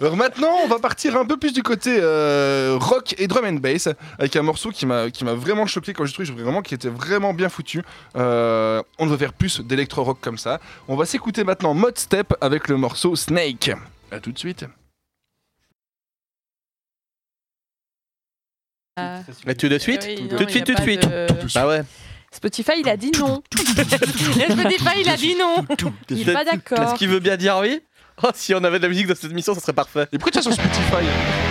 Alors maintenant, on va partir un peu plus du côté euh, rock et drum and bass avec un morceau qui m'a qui m'a vraiment choqué quand j'ai trouvé vraiment qui était vraiment bien foutu. Euh, on veut faire plus d'électro rock comme ça. On va s'écouter maintenant Mod Step avec le morceau Snake. À tout de suite. Euh, Mais tout de suite oui, Tout de suite, tout de suite. de- Bah ouais. Spotify, il a dit non. Spotify, il a dit non. Il est pas Est-ce d'accord. qu'il veut bien dire oui Oh, si on avait de la musique dans cette émission, ça serait parfait. Et pourquoi tu es sur Spotify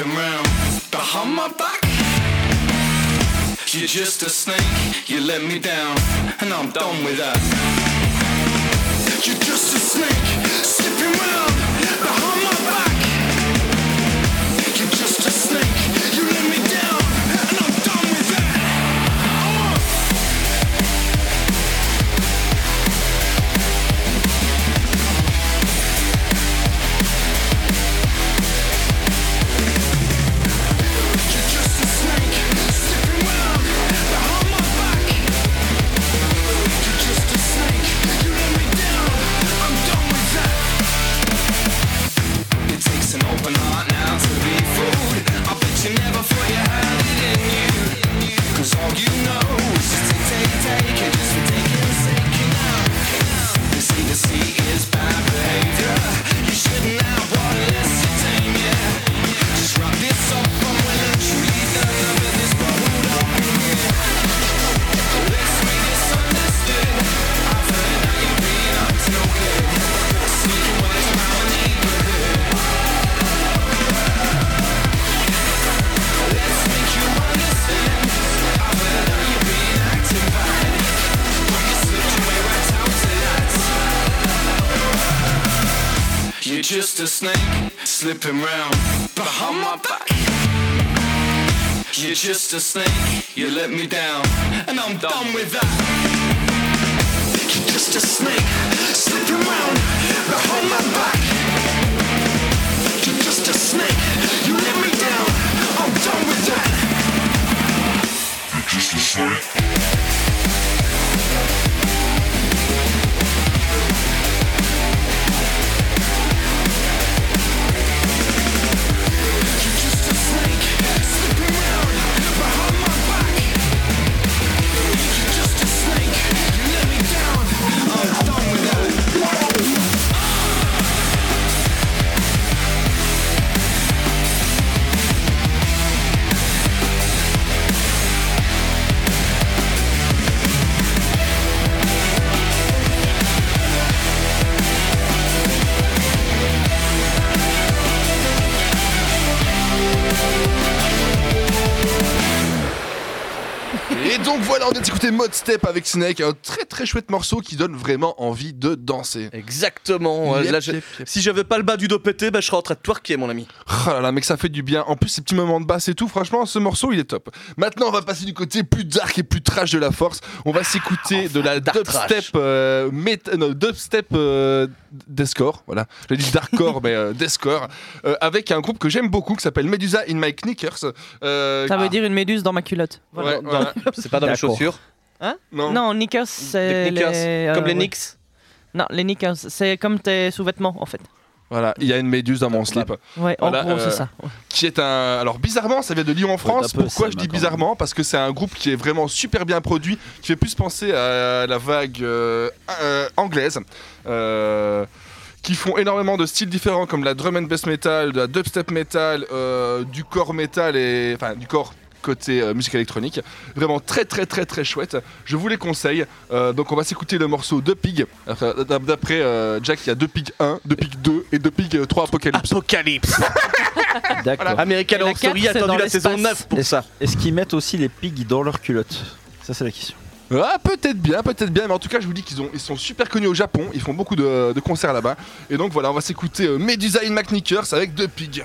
slipping round behind my back. You're just a snake, you let me down, and I'm done with that. You're just a snake slipping round You're just a snake slipping round behind my back. You're just a snake, you let me down, and I'm done with that. You're just a snake slipping round behind my back. You're just a snake, you let me down, I'm done with that. You're just a snake. On vient d'écouter Mod Step avec Snake, un très très chouette morceau qui donne vraiment envie de danser. Exactement. Yep, Là, je- yep, yep. Si j'avais pas le bas du dos pété, bah, je serais en train de twerker, mon ami. Oh là là, mec, ça fait du bien. En plus, ces petits moments de basse et tout, franchement, ce morceau, il est top. Maintenant, on va passer du côté plus dark et plus trash de la force. On va s'écouter de la dark dubstep, trash. euh, non, dubstep euh, deathcore, voilà. J'ai dit darkcore, mais euh, deathcore, euh, avec un groupe que j'aime beaucoup qui s'appelle Medusa in My Knickers. Euh, Ça ah, veut dire une méduse dans ma culotte. ouais, voilà. C'est pas dans les D'accord. chaussures. Hein? Non. Non, knickers, c'est les, comme euh, les ouais. Knicks. Non, les knickers, c'est comme tes sous-vêtements en fait. Voilà, il y a une méduse dans mon slip. Ouais, Voilà, en gros, euh, c'est ça. qui est un. Alors bizarrement, ça vient de Lyon en France. Pourquoi je dis quand bizarrement? Parce que c'est un groupe qui est vraiment super bien produit, qui fait plus penser à la vague euh, euh, anglaise. euh, qui font énormément de styles différents comme la drum and bass metal, de la dubstep metal, euh, du core metal et enfin du core côté euh, musique électronique. Vraiment très très très très chouette. Je vous les conseille. Euh, donc on va s'écouter le morceau de Pig. D'après euh, Jack, il y a deux Pig 1, deux Pig 2 et deux Pig 3 Apocalypse. Apocalypse. D'accord. American Horror Story a attendu la saison l'espace. 9 pour ça. est-ce qu'ils mettent aussi les pigs dans leurs culottes? Ça, c'est la question. Ah, peut-être bien, peut-être bien, mais en tout cas, je vous dis qu'ils ont, ils sont super connus au Japon, ils font beaucoup de, de concerts là-bas. Et donc voilà, on va s'écouter euh, Medusa in McNickers avec deux pigs.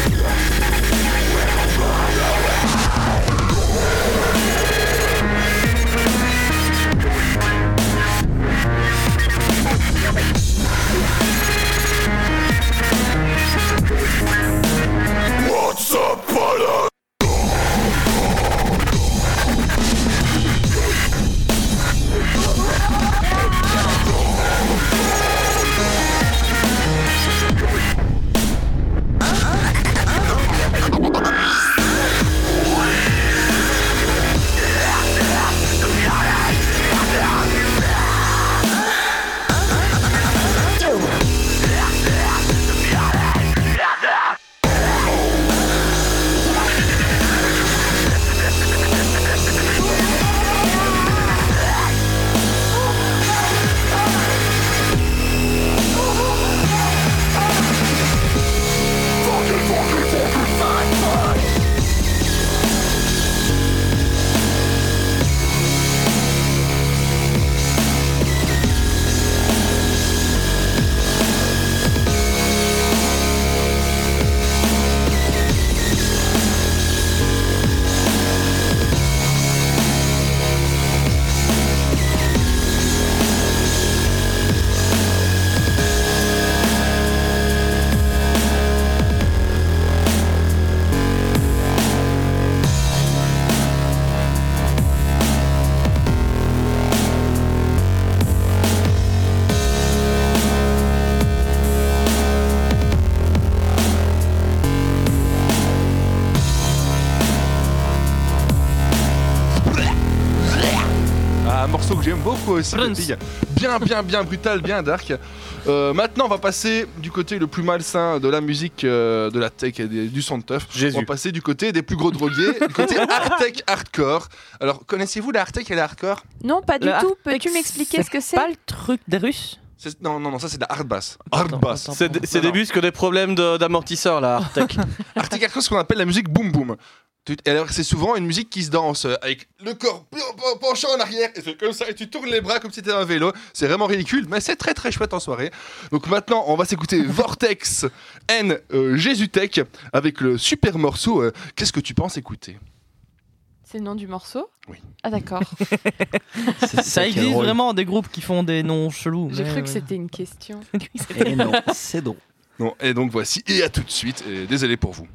aussi. Bien, bien, bien brutal, bien dark. Euh, maintenant, on va passer du côté le plus malsain de la musique, euh, de la tech et des- du son de teuf. Jésus. On va passer du côté des plus gros drogués, du côté hard tech hardcore. Alors, connaissez-vous la hard tech et la hardcore? Non, pas du Le tout. Peux-tu tech, m'expliquer ce que c'est? Pas le truc des Russes? C'est- Non, non, non, ça c'est de la hard bass. Hard bass. C'est des bus que des problèmes de- d'amortisseurs là, Artec. Hard tech hardcore, c'est ce qu'on appelle la musique boom boom. Alors, c'est souvent une musique qui se danse euh, avec le corps pen- pen- penchant en arrière, et c'est comme ça, et tu tournes les bras comme si c'était un vélo. C'est vraiment ridicule, mais c'est très très chouette en soirée. Donc maintenant, on va s'écouter Vortex N euh, Jésus-Tech avec le super morceau. euh, Qu'est-ce que tu penses écouter? C'est le nom du morceau? Oui. Ah d'accord. C'est Ça existe drôle. vraiment des groupes qui font des noms chelous. J'ai cru que c'était une question. Et non, c'est non. Non, et donc voici, et à tout de suite, et désolé pour vous.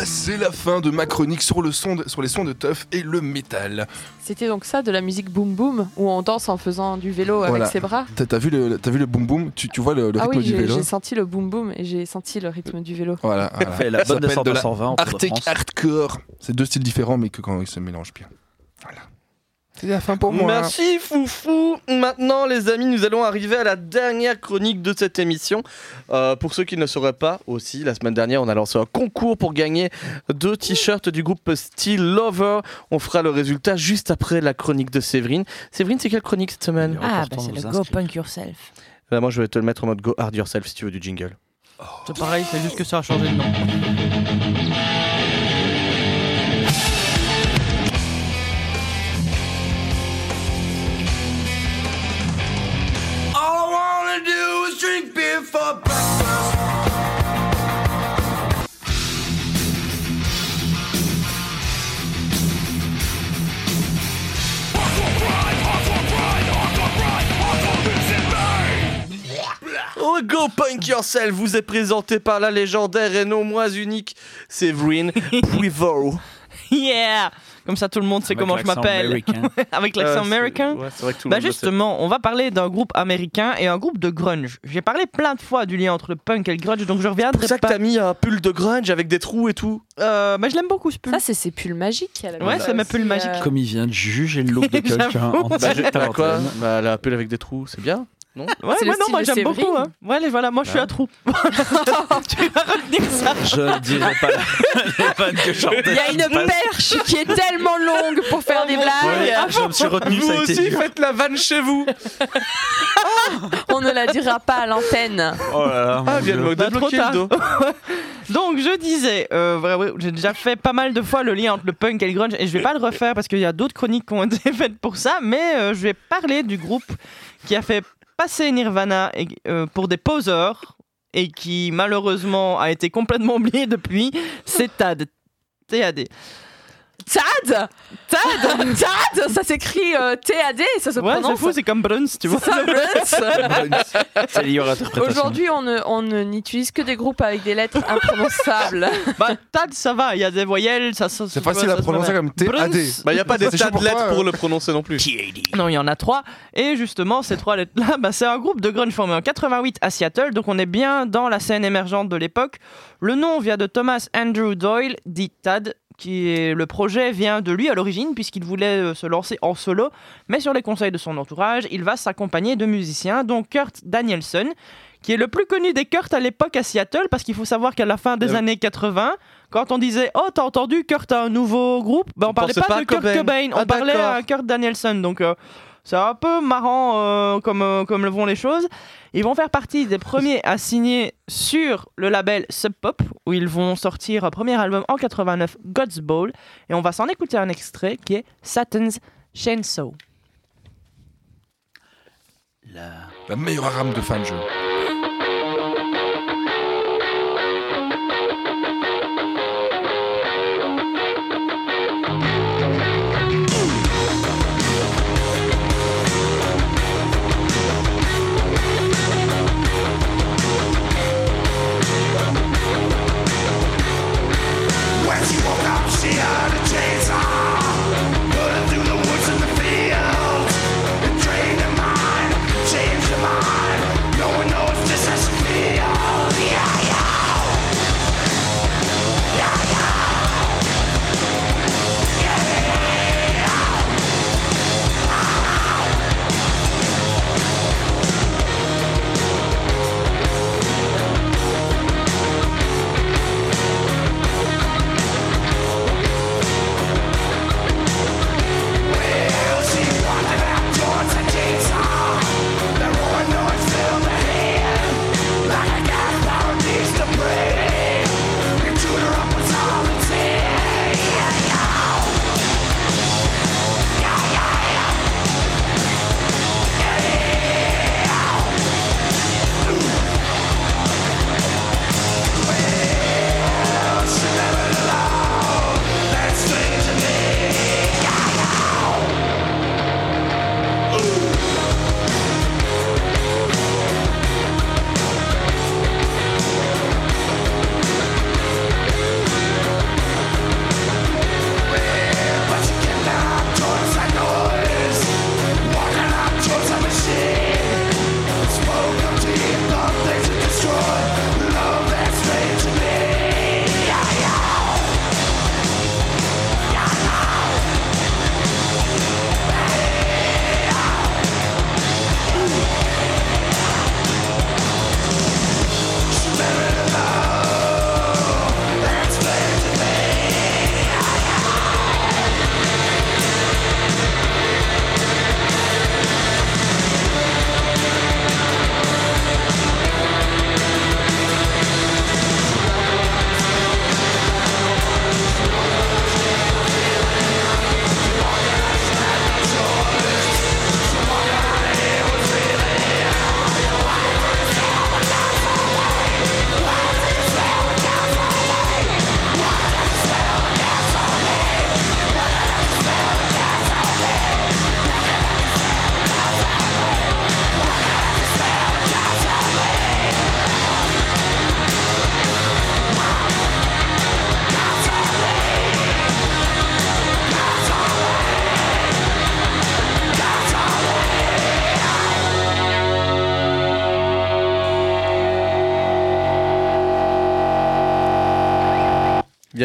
Voilà, c'est la fin de ma chronique sur, le son de- sur les sons de teuf et le métal. C'était donc ça de la musique boom boom où on danse en faisant du vélo Voilà. avec ses bras. T'as vu le, t'as vu le boom boom tu, tu vois le, le ah rythme oui, du vélo? j'ai senti le boom boom et j'ai senti le rythme du vélo. Voilà. voilà. Fait la Ça bonne de de la 120 en Tour de Arctic hardcore. C'est deux styles différents, mais que quand ils se mélangent bien. C'est la fin pour moi. Merci Foufou. Maintenant les amis, nous allons arriver à la dernière chronique de cette émission. Euh, pour ceux qui ne le sauraient pas aussi, la semaine dernière on a lancé un concours pour gagner deux t-shirts du groupe Steel Lover. On fera le résultat juste après la chronique de Séverine. Séverine, c'est quelle chronique cette semaine Ah, bah de c'est le Go. Punk Yourself. Bah, Moi je vais te le mettre en mode Go Hard Yourself si tu veux du jingle. C'est pareil, c'est juste que ça a changé de nom. Go Punk Yourself vous est présenté par la légendaire et non moins unique Séverine Prevost. Yeah Comme ça, tout le monde sait Avec comment je m'appelle. Avec l'accent Euh, c'est- américain. Ouais, c'est vrai que tout le Bah monde le sait. justement, on va parler d'un groupe américain et un groupe de grunge. J'ai parlé plein de fois du lien entre le punk et le grunge, donc je C'est reviendrai pour ça que t'as mis un pull de grunge avec des trous et tout. Euh, bah je l'aime beaucoup ce pull. Ça, c'est ses pulls magiques. elle Ouais, c'est mes pulls euh, magiques. Comme il vient de juger le look de quelqu'un Bah, bah, quoi. Bah, elle a un pull avec des trous, c'est bien. Ouais, C'est le ouais, non, style moi de j'aime Séverine. beaucoup. Hein. Ouais, les- voilà, moi je suis à trou. tu vas retenir ça. Je ne dirai pas les vannes que j'entends. Il y a une perche qui est tellement longue pour faire des Ouais, blagues. je me suis retenu, Vous ça a été aussi dur. faites la vanne chez vous. On ne la dira pas à l'antenne. Oh là là, Ah, mon vient de Dieu. me Bah, trop débloquer le tard. dos. Donc je disais, euh, j'ai déjà fait pas mal de fois le lien entre le punk et le grunge et je vais pas le refaire parce qu'il y a d'autres chroniques qui ont été faites pour ça, mais euh, je vais parler du groupe qui a fait passer Nirvana euh, pour des poseurs et qui malheureusement a été complètement oublié depuis, c'est TAD. TAD. Tad Tad Tad Ça s'écrit euh, T-A-D, ça se Ouais, c'est prononce. fou, c'est comme Bruns, tu vois. C'est. C'est lié à l'interprétation. Aujourd'hui, on ne- on ne- n'utilise que des groupes avec des lettres imprononçables. Bah, Tad, ça va, il y a des voyelles, ça, ça C'est facile à prononcer comme T-A-D. Bah, y a pas des C'est tas de lettres pour euh. le prononcer non plus. Non, il y en a trois. Et justement, ces trois lettres-là, bah, c'est un groupe de grunge formé en 88 à Seattle. Donc on est bien dans la scène émergente de l'époque. Le nom vient de Thomas Andrew Doyle, dit Tad. Qui est, le projet vient de lui à l'origine puisqu'il voulait euh, se lancer en solo, mais sur les conseils de son entourage, il va s'accompagner de musiciens, dont Kurt Danielson, qui est le plus connu des Kurt à l'époque à Seattle, parce qu'il faut savoir qu'à la fin des Euh. années 80, quand on disait Oh, t'as entendu, Kurt a un nouveau groupe, bah, on On parlait pas, pas de Kurt Cobain. Cobain, on Ah, parlait à Kurt Danielson. Donc euh, c'est un peu marrant euh, comme, euh, comme le vont les choses. Ils vont faire partie des premiers à signer sur le label Sub Pop, où ils vont sortir un premier album en 89, God's Ball. Et on va s'en écouter un extrait qui est Satan's Chainsaw. La meilleure arme de fin de jeu.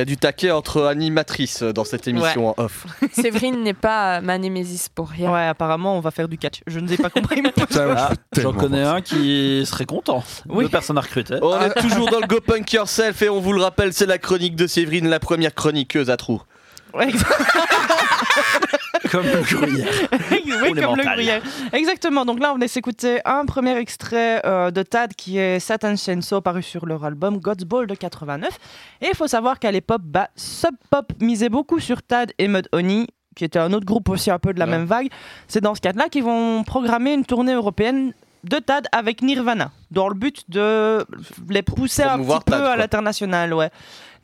A du taquet entre animatrices dans cette émission en off. Séverine n'est pas ma némésis pour rien. Ouais, apparemment, on va faire du catch. Je ne ai pas compris. Ah, J'en connais un qui serait content. Oui. Deux personnes à recruter. On est toujours dans le Go Punk Yourself et on vous le rappelle, c'est la chronique de Séverine, la première chroniqueuse à trous. Ouais, Comme le gruyère. oui, comme le gruyère. Exactement. Donc là, on venait s'écouter un premier extrait euh, de Tad qui est Satan Chainsaw paru sur leur album God's Ball de 89. Et il faut savoir qu'à l'époque, bah, Sub Pop misait beaucoup sur Tad et Mud Honey qui était un autre groupe aussi un peu de la Ouais. même vague. C'est dans ce cadre-là qu'ils vont programmer une tournée européenne de Tad avec Nirvana, dans le but de les pousser un petit peu Tad, à l'international. Ouais.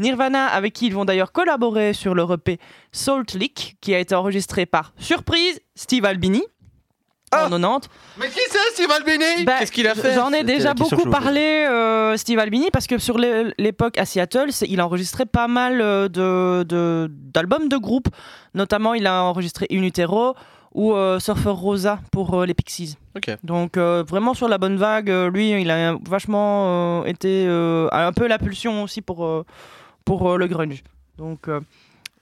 Nirvana, avec qui ils vont d'ailleurs collaborer sur le EP Salt Leak, qui a été enregistré par surprise Steve Albini en 90. Mais qui c'est Steve Albini? Bah, Qu'est-ce qu'il a fait? J'en ai déjà beaucoup parlé, euh, Steve Albini, parce que sur l'é- l'époque à Seattle, il a enregistré pas mal euh, de- de- d'albums de, groupes. Notamment, il a enregistré In Utero ou euh, Surfer Rosa pour euh, les Pixies. Donc, euh, vraiment sur la bonne vague. lui, il a vachement euh, été euh, un peu la pulsion aussi pour, euh, pour euh, le grunge. Donc, euh,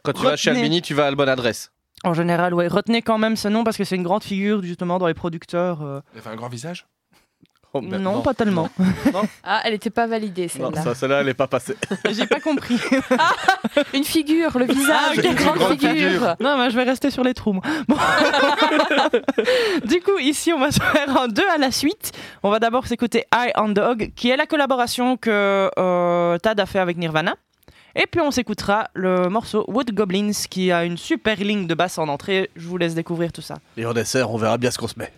Quand tu vas chez. Albini, tu vas à la bonne adresse. en général, ouais, retenez quand même ce nom parce que c'est une grande figure justement dans les producteurs. euh. Il avait un grand visage? Oh, merde, non, pas tellement. Ah, elle était pas validée Non, celle-là. ça, celle-là, elle est pas passée. J'ai pas compris. Une figure, le visage, Ah, une grande, grande figure. figure. Non, mais je vais rester sur les trous. moi. Bon. du coup, ici, on va se faire en deux à la suite. On va d'abord s'écouter Eye on Dog, qui est la collaboration que euh, Tad a fait avec Nirvana. Et puis, on s'écoutera le morceau Wood Goblins, qui a une super ligne de basse en entrée. Je vous laisse découvrir tout ça. Et en dessert, on verra bien ce qu'on se met.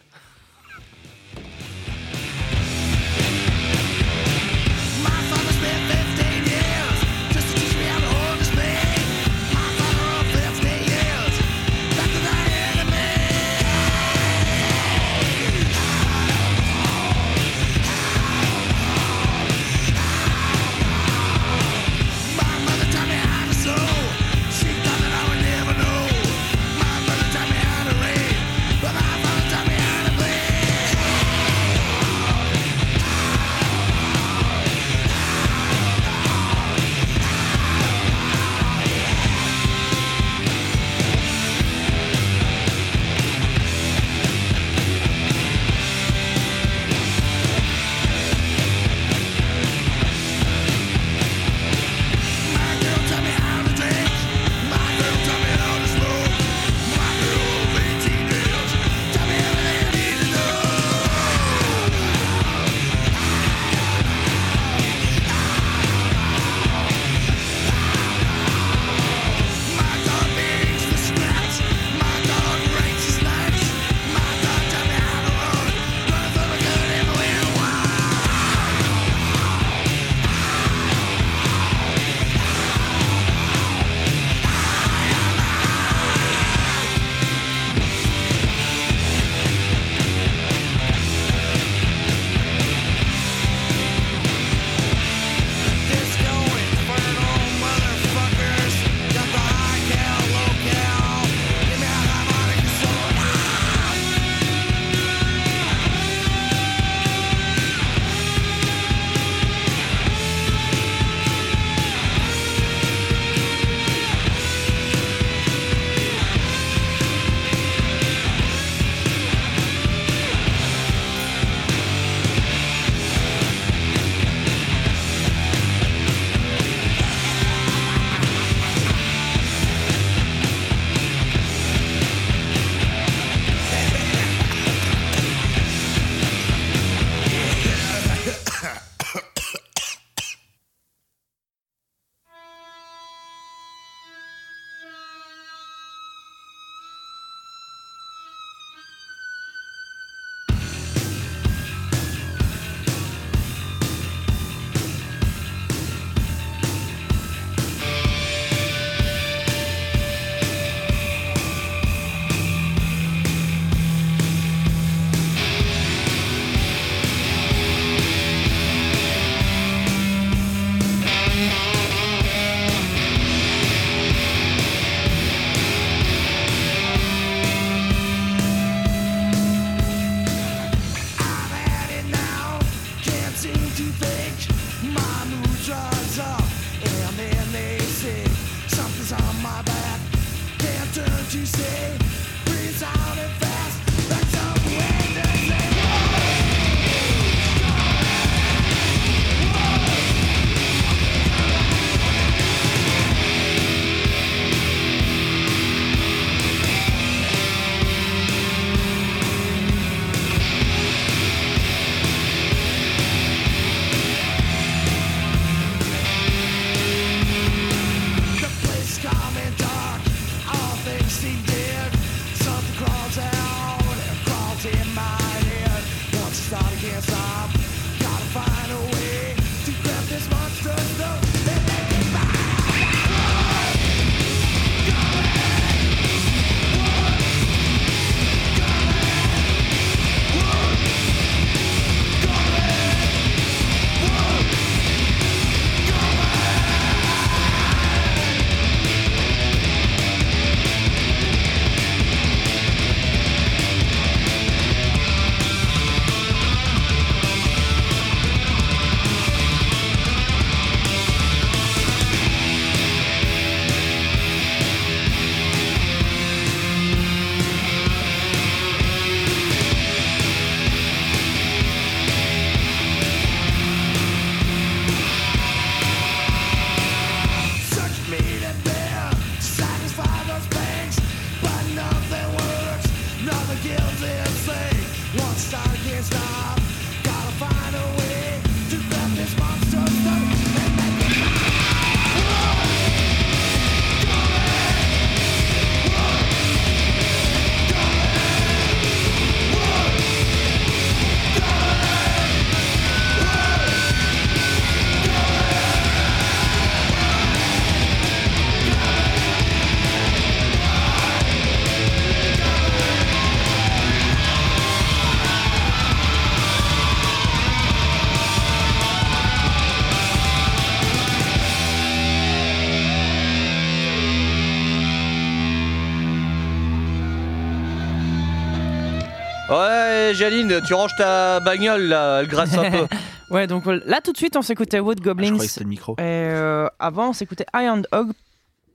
Jaline, tu ranges ta bagnole là, elle grasse un peu. Ouais, donc là tout de suite on s'écoutait Wood Je Goblins. croyais que c'était le micro. Et euh, avant on s'écoutait Iron Hog,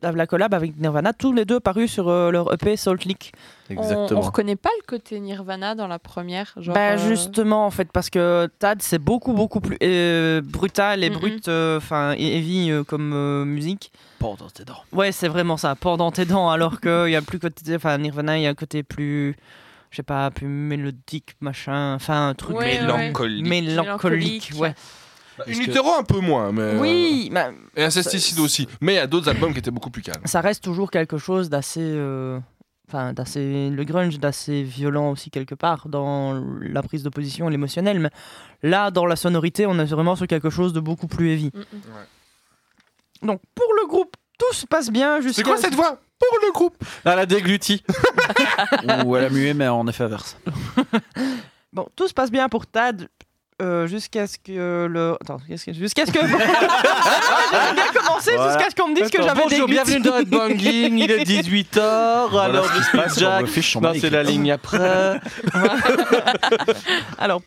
la collab avec Nirvana, tous les deux parus sur euh, leur EP Salt Lake. On, on reconnaît pas le côté Nirvana dans la première. Genre, bah euh, justement en fait parce que Tad c'est beaucoup beaucoup plus euh, brutal et Mhm. brut, enfin heavy euh, comme euh, musique. Pas dans tes dents. Ouais c'est vraiment ça, pas dans tes dents alors qu'il y a plus côté, enfin Nirvana il y a un côté plus, je sais pas, plus mélodique machin, enfin un truc Ouais, ouais. Mélancolique. mélancolique, Mélancolique. ouais. In Utero un peu moins, mais. euh, Oui, bah, Et Incesticide aussi. Mais il y a d'autres albums qui étaient beaucoup plus calmes. ça reste toujours quelque chose d'assez euh, enfin d'assez le grunge d'assez violent aussi quelque part dans la prise de position l'émotionnel mais là dans la sonorité on est vraiment sur quelque chose de beaucoup plus heavy Mm, mm. donc pour le groupe tout se passe bien jusqu'à C'est quoi cette voix? Pour le groupe Elle a dégluti. Ou elle a mué, mais en effet inverse. bon tout se passe bien pour Tad euh, jusqu'à ce que le attends qu'est-ce que- jusqu'à ce que j'avais bien commencé Voilà. jusqu'à ce qu'on me dise que Attends, j'avais Bonjour, dégluti. bienvenue dans Headbanging, il est 18h, alors ce qui je se suis Jack. le fiche, on Non, c'est la ligne après. Alors,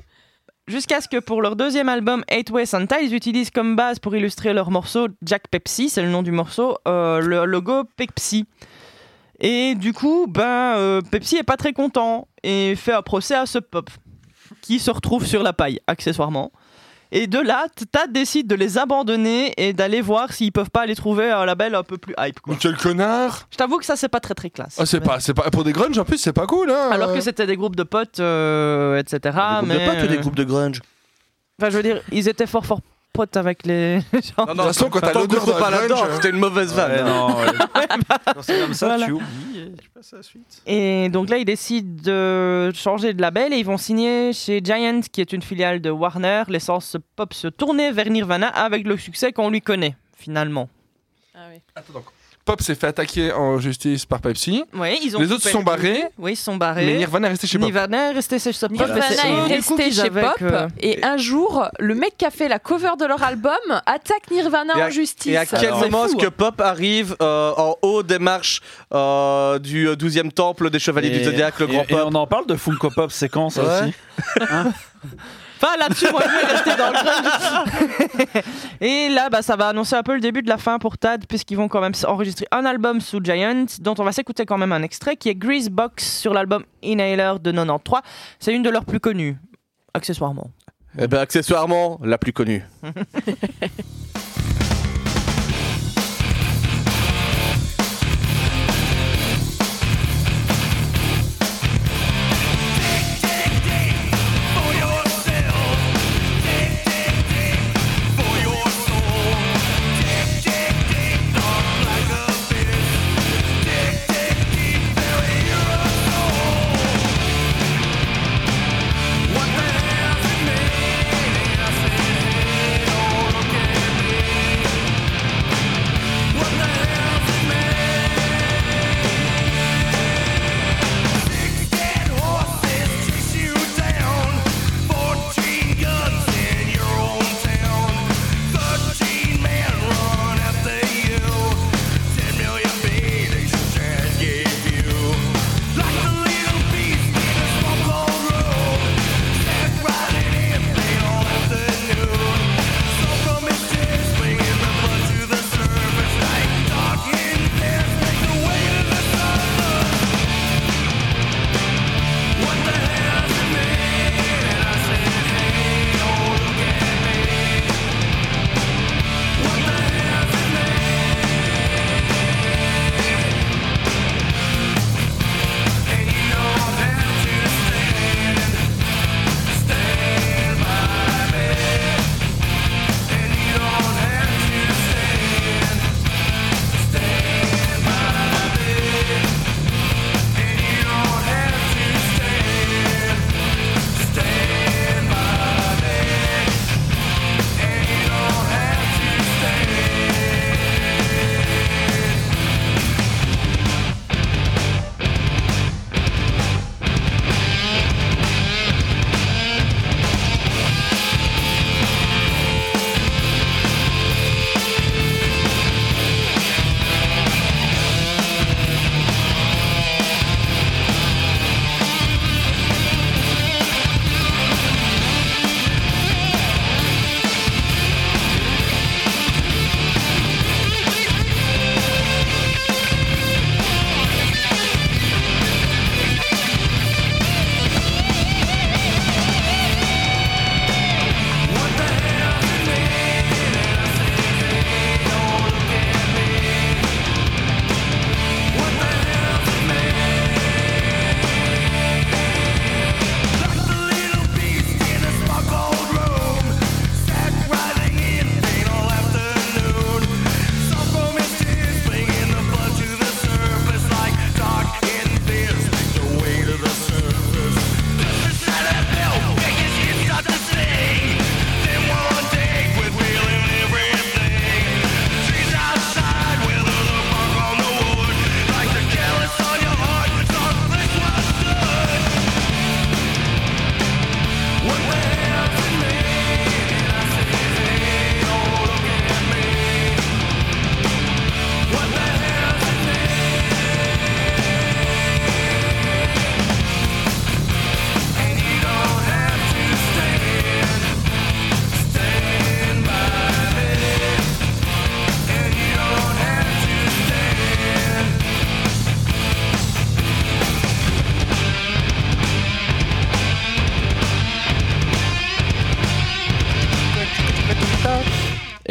jusqu'à ce que pour leur deuxième album, Eight Way Santa, ils utilisent comme base pour illustrer leur morceau Jack Pepsi, c'est le nom du morceau, euh, le logo Pepsi. Et du coup, ben, euh, Pepsi est pas très content et fait un procès à ce pop qui se retrouve sur la paille, accessoirement. Et de là, Tad décide de les abandonner et d'aller voir s'ils peuvent pas aller trouver un label un peu plus hype. Quoi. Quel connard Je t'avoue que ça, c'est pas très très classe. Ah, c'est pas, c'est pas. Pour des grunge en plus, c'est pas cool, hein Alors que c'était des groupes de potes, euh, etc. Des groupes mais, de potes ou des groupes de grunge? Enfin, je veux dire, ils étaient fort fort potes avec les gens. Non, De toute façon, quand t'as l'odeur d'un pas là-dedans, c'était une mauvaise vanne. Ouais, hein. non, c'est comme ça, Voilà. tu oublies et tu passes à la suite. Et donc là, ils décident de changer de label et ils vont signer chez Giant, qui est une filiale de Warner, laissant ce pop se tourner vers Nirvana avec le succès qu'on lui connaît, finalement. Ah oui. Attends, donc, Pop s'est fait attaquer en justice par Pepsi. Oui, ils ont Les autres se sont barrés. Oui, ils sont barrés. Mais Nirvana est resté chez Pop. Nirvana est resté chez pop. Nirvana est resté chez Pop que- et un jour, le mec qui a fait la cover de leur album attaque Nirvana à- en justice. Et à quel Alors, moment est-ce que hein. Pop arrive euh, en haut des marches euh, du 12e temple des Chevaliers du Zodiac, le grand et- et Pop on en parle de Funko Pop séquence Ouais. aussi? Enfin, là-dessus, moi, je vais rester dans le grunge. Et là, bah, ça va annoncer un peu le début de la fin pour Tad, puisqu'ils vont quand même enregistrer un album sous Giant, dont on va s'écouter quand même un extrait, qui est Greasebox sur l'album Inhaler de 93. C'est une de leurs plus connues, accessoirement. Eh ben, accessoirement, la plus connue.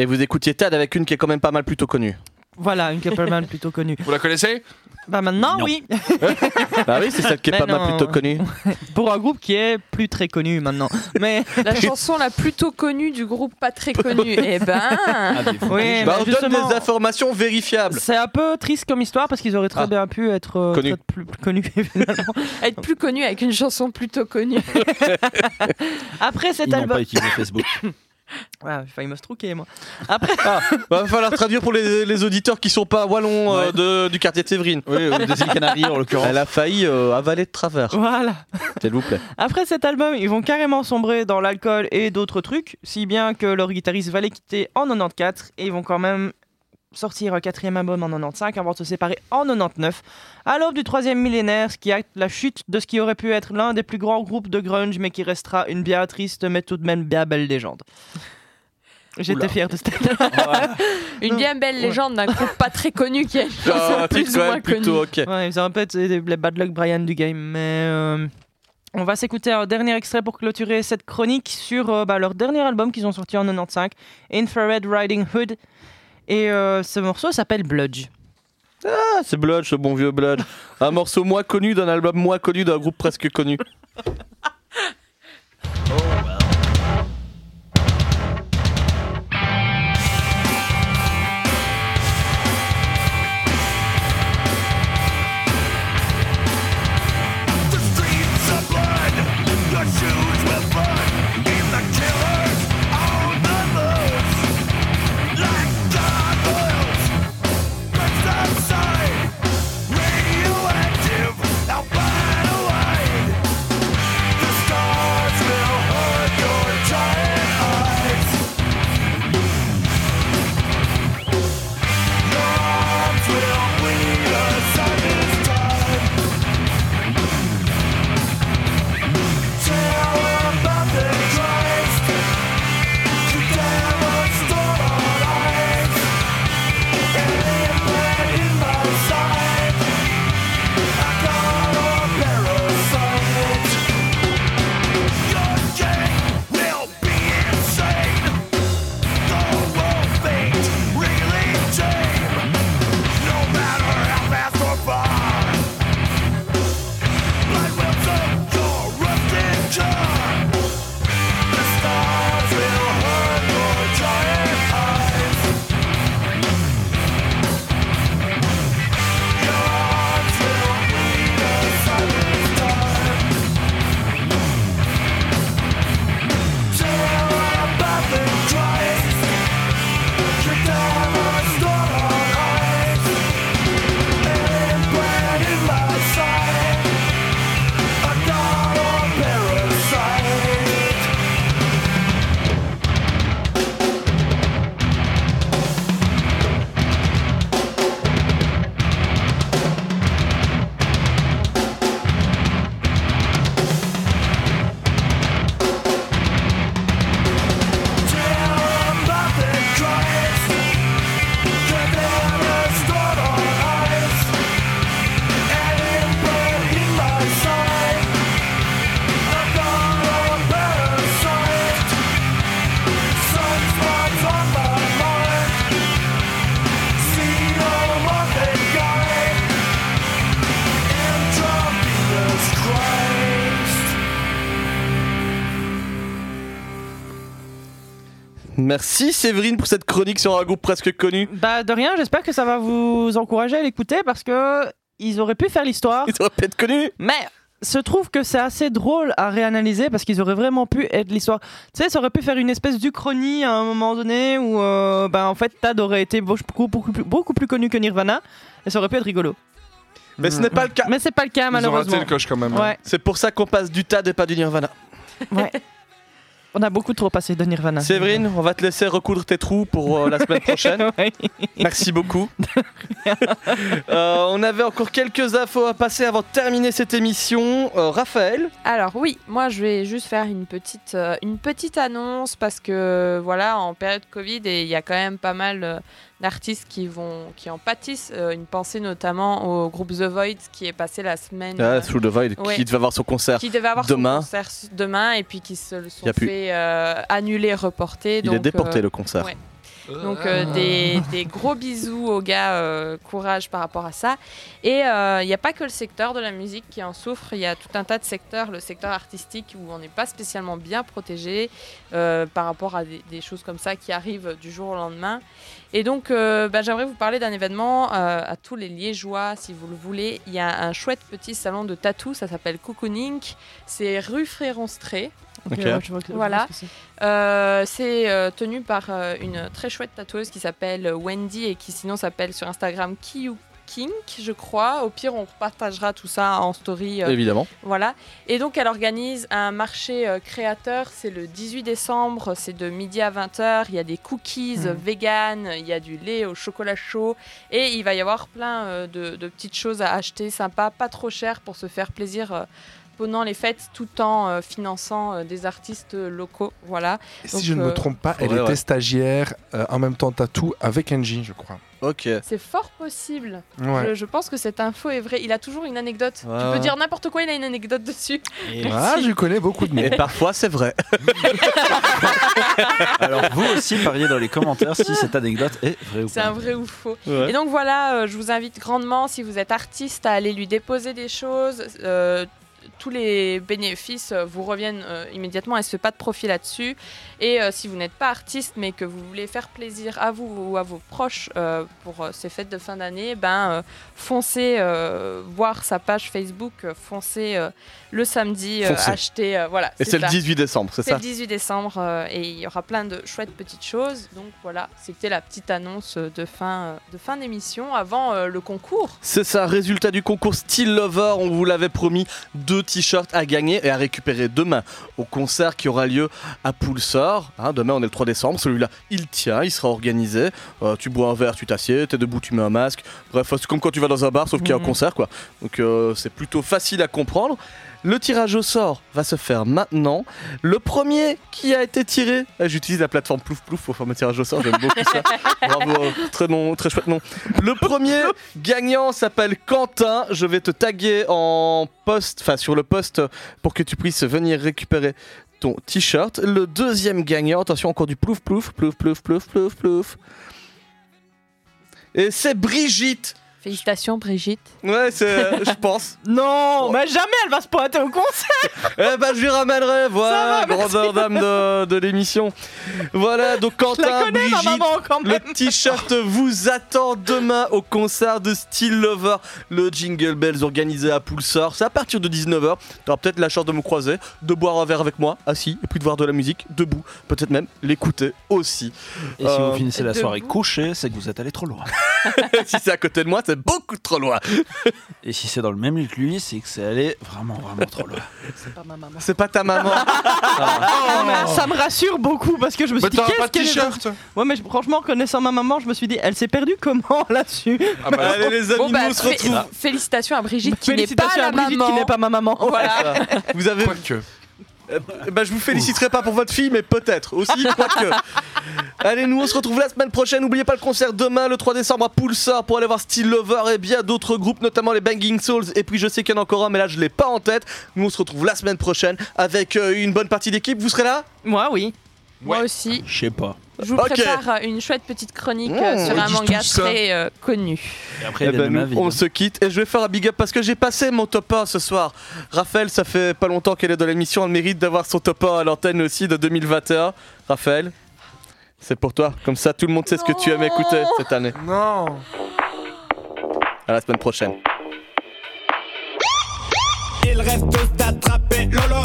Et vous écoutiez Tad avec une qui est quand même pas mal plutôt connue. Voilà, une Keppelman plutôt connue. Vous la connaissez? Bah maintenant, Non. oui. Bah oui, c'est celle qui est Mais pas mal non. plutôt connue. Pour un groupe qui est plus très connu maintenant. Mais La chanson la plutôt connue du groupe pas très connu. eh ben. Avez-vous oui, Bah, mais on donne justement, des informations vérifiables. c'est un peu triste comme histoire parce qu'ils auraient très Ah. bien pu être euh, Connus. très- plus, plus connus. Être plus connu avec une chanson plutôt connue. Après cet Ils n'ont album, pas utilisé Facebook. Ouais, j'ai failli me strouquer moi. Après, Ah, bah, va falloir traduire pour les, les auditeurs qui sont pas wallons euh, Ouais. de- du quartier de Séverine. Oui, ou des îles Canaries en l'occurrence. Elle a failli euh, avaler de travers, voilà. s'il vous plaît. Après cet album, ils vont carrément sombrer dans l'alcool et d'autres trucs, si bien que leur guitariste va les quitter en 94 et ils vont quand même sortir un quatrième album en 95 avant de se séparer en 99, à l'aube du troisième millénaire, ce qui acte la chute de ce qui aurait pu être l'un des plus grands groupes de grunge, mais qui restera une bien triste mais tout de même bien belle légende. J'étais fier de cet album. Une bien belle légende d'un groupe pas très connu qui t'es plus ou moins plutôt. Ouais, ils ont un peu été les bad luck Brian du game, mais euh, on va s'écouter un dernier extrait pour clôturer cette chronique sur euh, bah, leur dernier album qu'ils ont sorti en 95, Infrared Riding Hood. Et euh, ce morceau s'appelle Bludge. Ah, c'est Blood, ce bon vieux Blood. Un morceau moins connu d'un album moins connu d'un groupe presque connu. The Merci Séverine pour cette chronique sur un groupe presque connu. Bah de rien, j'espère que ça va vous encourager à l'écouter parce que ils auraient pu faire l'histoire, Ils auraient pu être connus. mais se trouve que c'est assez drôle à réanalyser parce qu'ils auraient vraiment pu être l'histoire. Tu sais, ça aurait pu faire une espèce d'Uchronie à un moment donné où euh, bah, en fait Tad aurait été beaucoup, beaucoup, plus, beaucoup plus connu que Nirvana et ça aurait pu être rigolo. Mais ce n'est pas le cas. Mais c'est pas le cas Ils ont malheureusement. raté le coche quand même. hein. Ouais, C'est pour ça qu'on passe du TAD et pas du Nirvana. ouais. On a beaucoup trop passé de Nirvana. Séverine, on va te laisser recoudre tes trous pour euh, la semaine prochaine. Merci beaucoup. Euh, on avait encore quelques infos à passer avant de terminer cette émission. Euh, Raphaël, Alors oui, moi je vais juste faire une petite, euh, une petite annonce parce que voilà, en période Covid, et il y a quand même pas mal euh, d'artistes qui vont, qui en pâtissent. Euh, une pensée notamment au groupe The Void qui est passé la semaine, ah, Through the Void, ouais. qui devait avoir son concert. qui devait avoir demain. son concert demain et puis qui se le sont fait euh, annuler, reporter. Il donc, est déporté euh, le concert. ouais. Donc euh, des, des gros bisous aux gars, euh, courage par rapport à ça. Et euh, il n'y a pas que le secteur de la musique qui en souffre, il y a tout un tas de secteurs, le secteur artistique où on n'est pas spécialement bien protégé euh, par rapport à des, des choses comme ça qui arrivent du jour au lendemain. Et donc euh, bah, j'aimerais vous parler d'un événement euh, à tous les Liégeois si vous le voulez. Il y a un chouette petit salon de tatou, ça s'appelle Cocooning, c'est rue Fréronstré. Ok. ouais, je vois que- je vois Voilà. c'est. Euh, euh, tenu par euh, une très chouette tatoueuse qui s'appelle Wendy et qui sinon s'appelle sur Instagram Kiyu Kink, je crois. Au pire, on partagera tout ça en story. euh, Évidemment. voilà. Et donc, elle organise un marché euh, créateur. C'est le 18 décembre. C'est de midi à 20h. Il y a des cookies euh, vegan. Il y a du lait au chocolat chaud. Et il va y avoir plein euh, de, de petites choses à acheter sympa, pas trop cher pour se faire plaisir. Pendant les fêtes, tout en euh, finançant euh, des artistes euh, locaux. Voilà. Et Donc, si je ne me trompe pas, elle ouais, était ouais. stagiaire euh, en même temps tatou avec Angie, je crois. Ok. C'est fort possible. Ouais. Je, je pense que cette info est vraie. Il a toujours une anecdote. Ouais, tu peux dire n'importe quoi, il a une anecdote dessus. Et Ah, je connais beaucoup de mots. Et parfois, c'est vrai. alors, vous aussi, pariez dans les commentaires si cette anecdote est vraie ou C'est pas. un vrai ou faux. Ouais. Et donc voilà, euh, je vous invite grandement, si vous êtes artiste, à aller lui déposer des choses. Euh, tous les bénéfices euh, vous reviennent euh, immédiatement. Elle ne se fait pas de profit là-dessus. Et euh, si vous n'êtes pas artiste, mais que vous voulez faire plaisir à vous ou à vos proches pour ces fêtes de fin d'année, ben, foncez voir sa page Facebook, foncez le samedi, acheter. voilà, Et c'est le ça. 18 décembre, c'est C'est ça le 18 décembre et il y aura plein de chouettes petites choses. Donc voilà, c'était la petite annonce de fin, de fin d'émission avant le concours. C'est ça, résultat du concours Style Lover, on vous l'avait promis, deux t-shirts à gagner et à récupérer demain au concert qui aura lieu à Poulsor. Hein, demain on est le 3 décembre, celui-là il tient, il sera organisé. Euh, tu bois un verre, tu t'assieds, t'es debout, tu mets un masque. Bref, c'est comme quand tu vas dans un bar sauf qu'il y a un Mhm. concert quoi. Donc euh, c'est plutôt facile à comprendre. Le tirage au sort va se faire maintenant. Le premier qui a été tiré, eh, j'utilise la plateforme Plouf Plouf pour faire mon tirage au sort, j'aime beaucoup ça. Bravo, très, nom, très chouette nom. Le premier gagnant s'appelle Quentin. Je vais te taguer en post, enfin sur le post pour que tu puisses venir récupérer ton t-shirt. Le deuxième gagnant, attention encore du plouf plouf, plouf plouf plouf plouf plouf. Et c'est Brigitte. Félicitations Brigitte. Ouais, c'est, je pense. Non, mais jamais elle va se pointer au concert. Eh ben, je lui ramènerai, voilà, grandeur d'âme de, de l'émission. Voilà, donc Je la Quentin, connais, ma Brigitte, maman, quand le t-shirt vous attend demain au concert de Steel Lover, le Jingle Bells organisé à Poulsor. C'est à partir de 19h. Tu auras peut-être la chance de me croiser, de boire un verre avec moi, assis, et puis de voir de la musique, debout. Peut-être même l'écouter aussi. Et si Euh, vous finissez la soirée couché, c'est que vous êtes allé trop loin. si c'est à côté de moi, c'est beaucoup trop loin. Et si c'est dans le même lit que lui, c'est que c'est allé vraiment, vraiment trop loin. C'est pas ma maman. C'est pas ta maman. Ça me rassure beaucoup parce que je me suis Mais dit t'auras qu'est-ce pas de qu'elle est t-shirt Ouais, mais je- franchement, connaissant ma maman, je me suis dit, elle s'est perdue comment là-dessus? Ah bah, Allez les amis, Bon bah nous on se fé- retrouve. félicitations à Brigitte qui n'est pas Félicitations la à Brigitte maman. qui n'est pas ma maman. Voilà. Vous avez Quoique. Eh ben, je vous féliciterai pas pour votre fille, mais peut-être aussi, quoique. Allez, nous on se retrouve la semaine prochaine. N'oubliez pas le concert demain, le 3 décembre à Pulsar, pour aller voir Steel Lover et bien d'autres groupes, notamment les Banging Souls. Et puis je sais qu'il y en a encore un, mais là je l'ai pas en tête. Nous on se retrouve la semaine prochaine avec euh, une bonne partie d'équipe. Vous serez là? Moi, oui. Moi aussi. Je sais pas. Je vous prépare euh, une chouette petite chronique euh, Mmh, sur un manga très euh, connu. Et après, Eh il y a ben, de ma nous, vie. on se quitte et je vais faire un big up parce que j'ai passé mon top 1 ce soir. Raphaël, ça fait pas longtemps qu'elle est dans l'émission, elle mérite d'avoir son top 1 à l'antenne aussi de 2021. Raphaël, c'est pour toi. Comme ça, tout le monde sait ce que tu aimes écouter cette année. Non. À la semaine prochaine. Lolo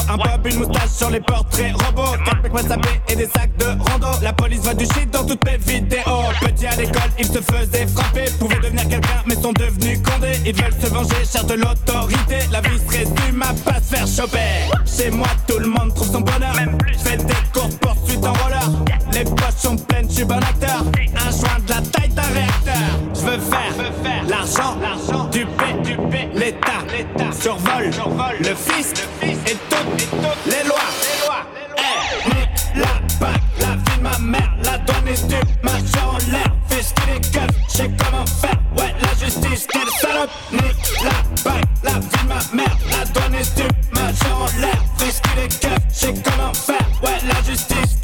Un bob, une moustache sur les portraits robots. 4 mecs WhatsApp et des sacs de rando. La police voit du shit dans toutes mes vidéos. Petit à l'école, ils se faisaient frapper. Pouvaient devenir quelqu'un mais sont devenus condés. Ils veulent se venger, cherchent de l'autorité. La vie se résume à pas se faire choper. Chez moi tout le monde trouve son bonheur. Je fais des courtes Les poches sont pleines, je suis bon acteur Un joint de la taille d'un réacteur Je veux faire l'argent, du P, l'État survole le fisc et toutes les lois. Eh, la bague, la vie de ma mère, la douane est du marchand en l'air. Fais ce qu'il est je comment faire. Ouais, la justice, quelle salope. La bague, la vie de ma mère, la douane est du marchand en l'air. Fais ce qu'il est je sais comment faire. Ouais, la justice.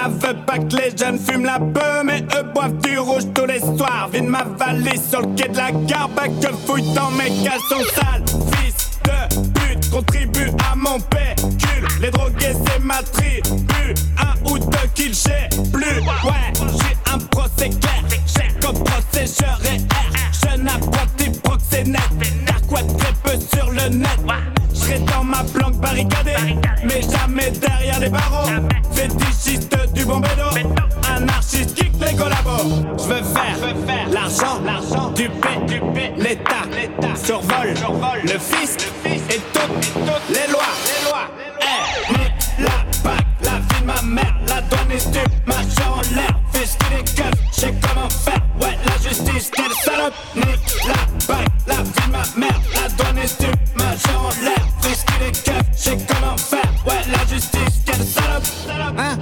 Ça veut pas que les jeunes fument la eux, mais eux boivent du rouge tous les soirs. Vide ma valise sur le quai de la gare, bah que fouille dans mes caleçons sales. Fils de pute, contribue à mon pécule. Les drogués, c'est ma tribu. Un ou deux kills, j'ai plus. Ouais, j'ai un procès clair. J'ai comme procès, je réère. Jeune apprenti proxénète. Dark web très peu sur le net? J'serai dans ma planque barricadée, mais jamais derrière les barreaux. Fétichiste du bon bédo, anarchiste kick les collabos. J'veux faire l'argent, l'argent du P, du P, l'État, survole le fisc et toutes les lois. Nique la bague, la de ma mère, la douane est stup, marche en l'air, fais ce les keufs, j'sais comment faire, ouais, la justice, quelle salope, nique la bague, la vie de ma mère, la douane est stup, marche en l'air, fais ce les keufs, j'sais comment faire, ouais, la justice, quelle salope, Hein?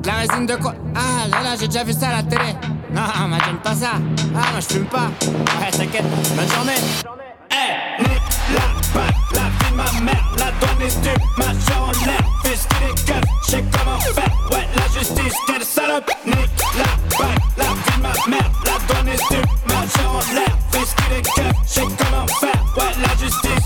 De La résine de quoi? Ah là là, j'ai déjà vu ça à la télé. Non, moi j'aime pas ça. Ah, moi je fume pas. Ouais, t'inquiète, bonne journée. Eh, nique la bague, la de ma la douane est du machin en l'air Fisté les gueules, j'sais comment faire? Ouais, la justice, quelle salope? Nique la la de ma mère La douane est du machin en l'air Fisté les comment faire? Ouais, la justice,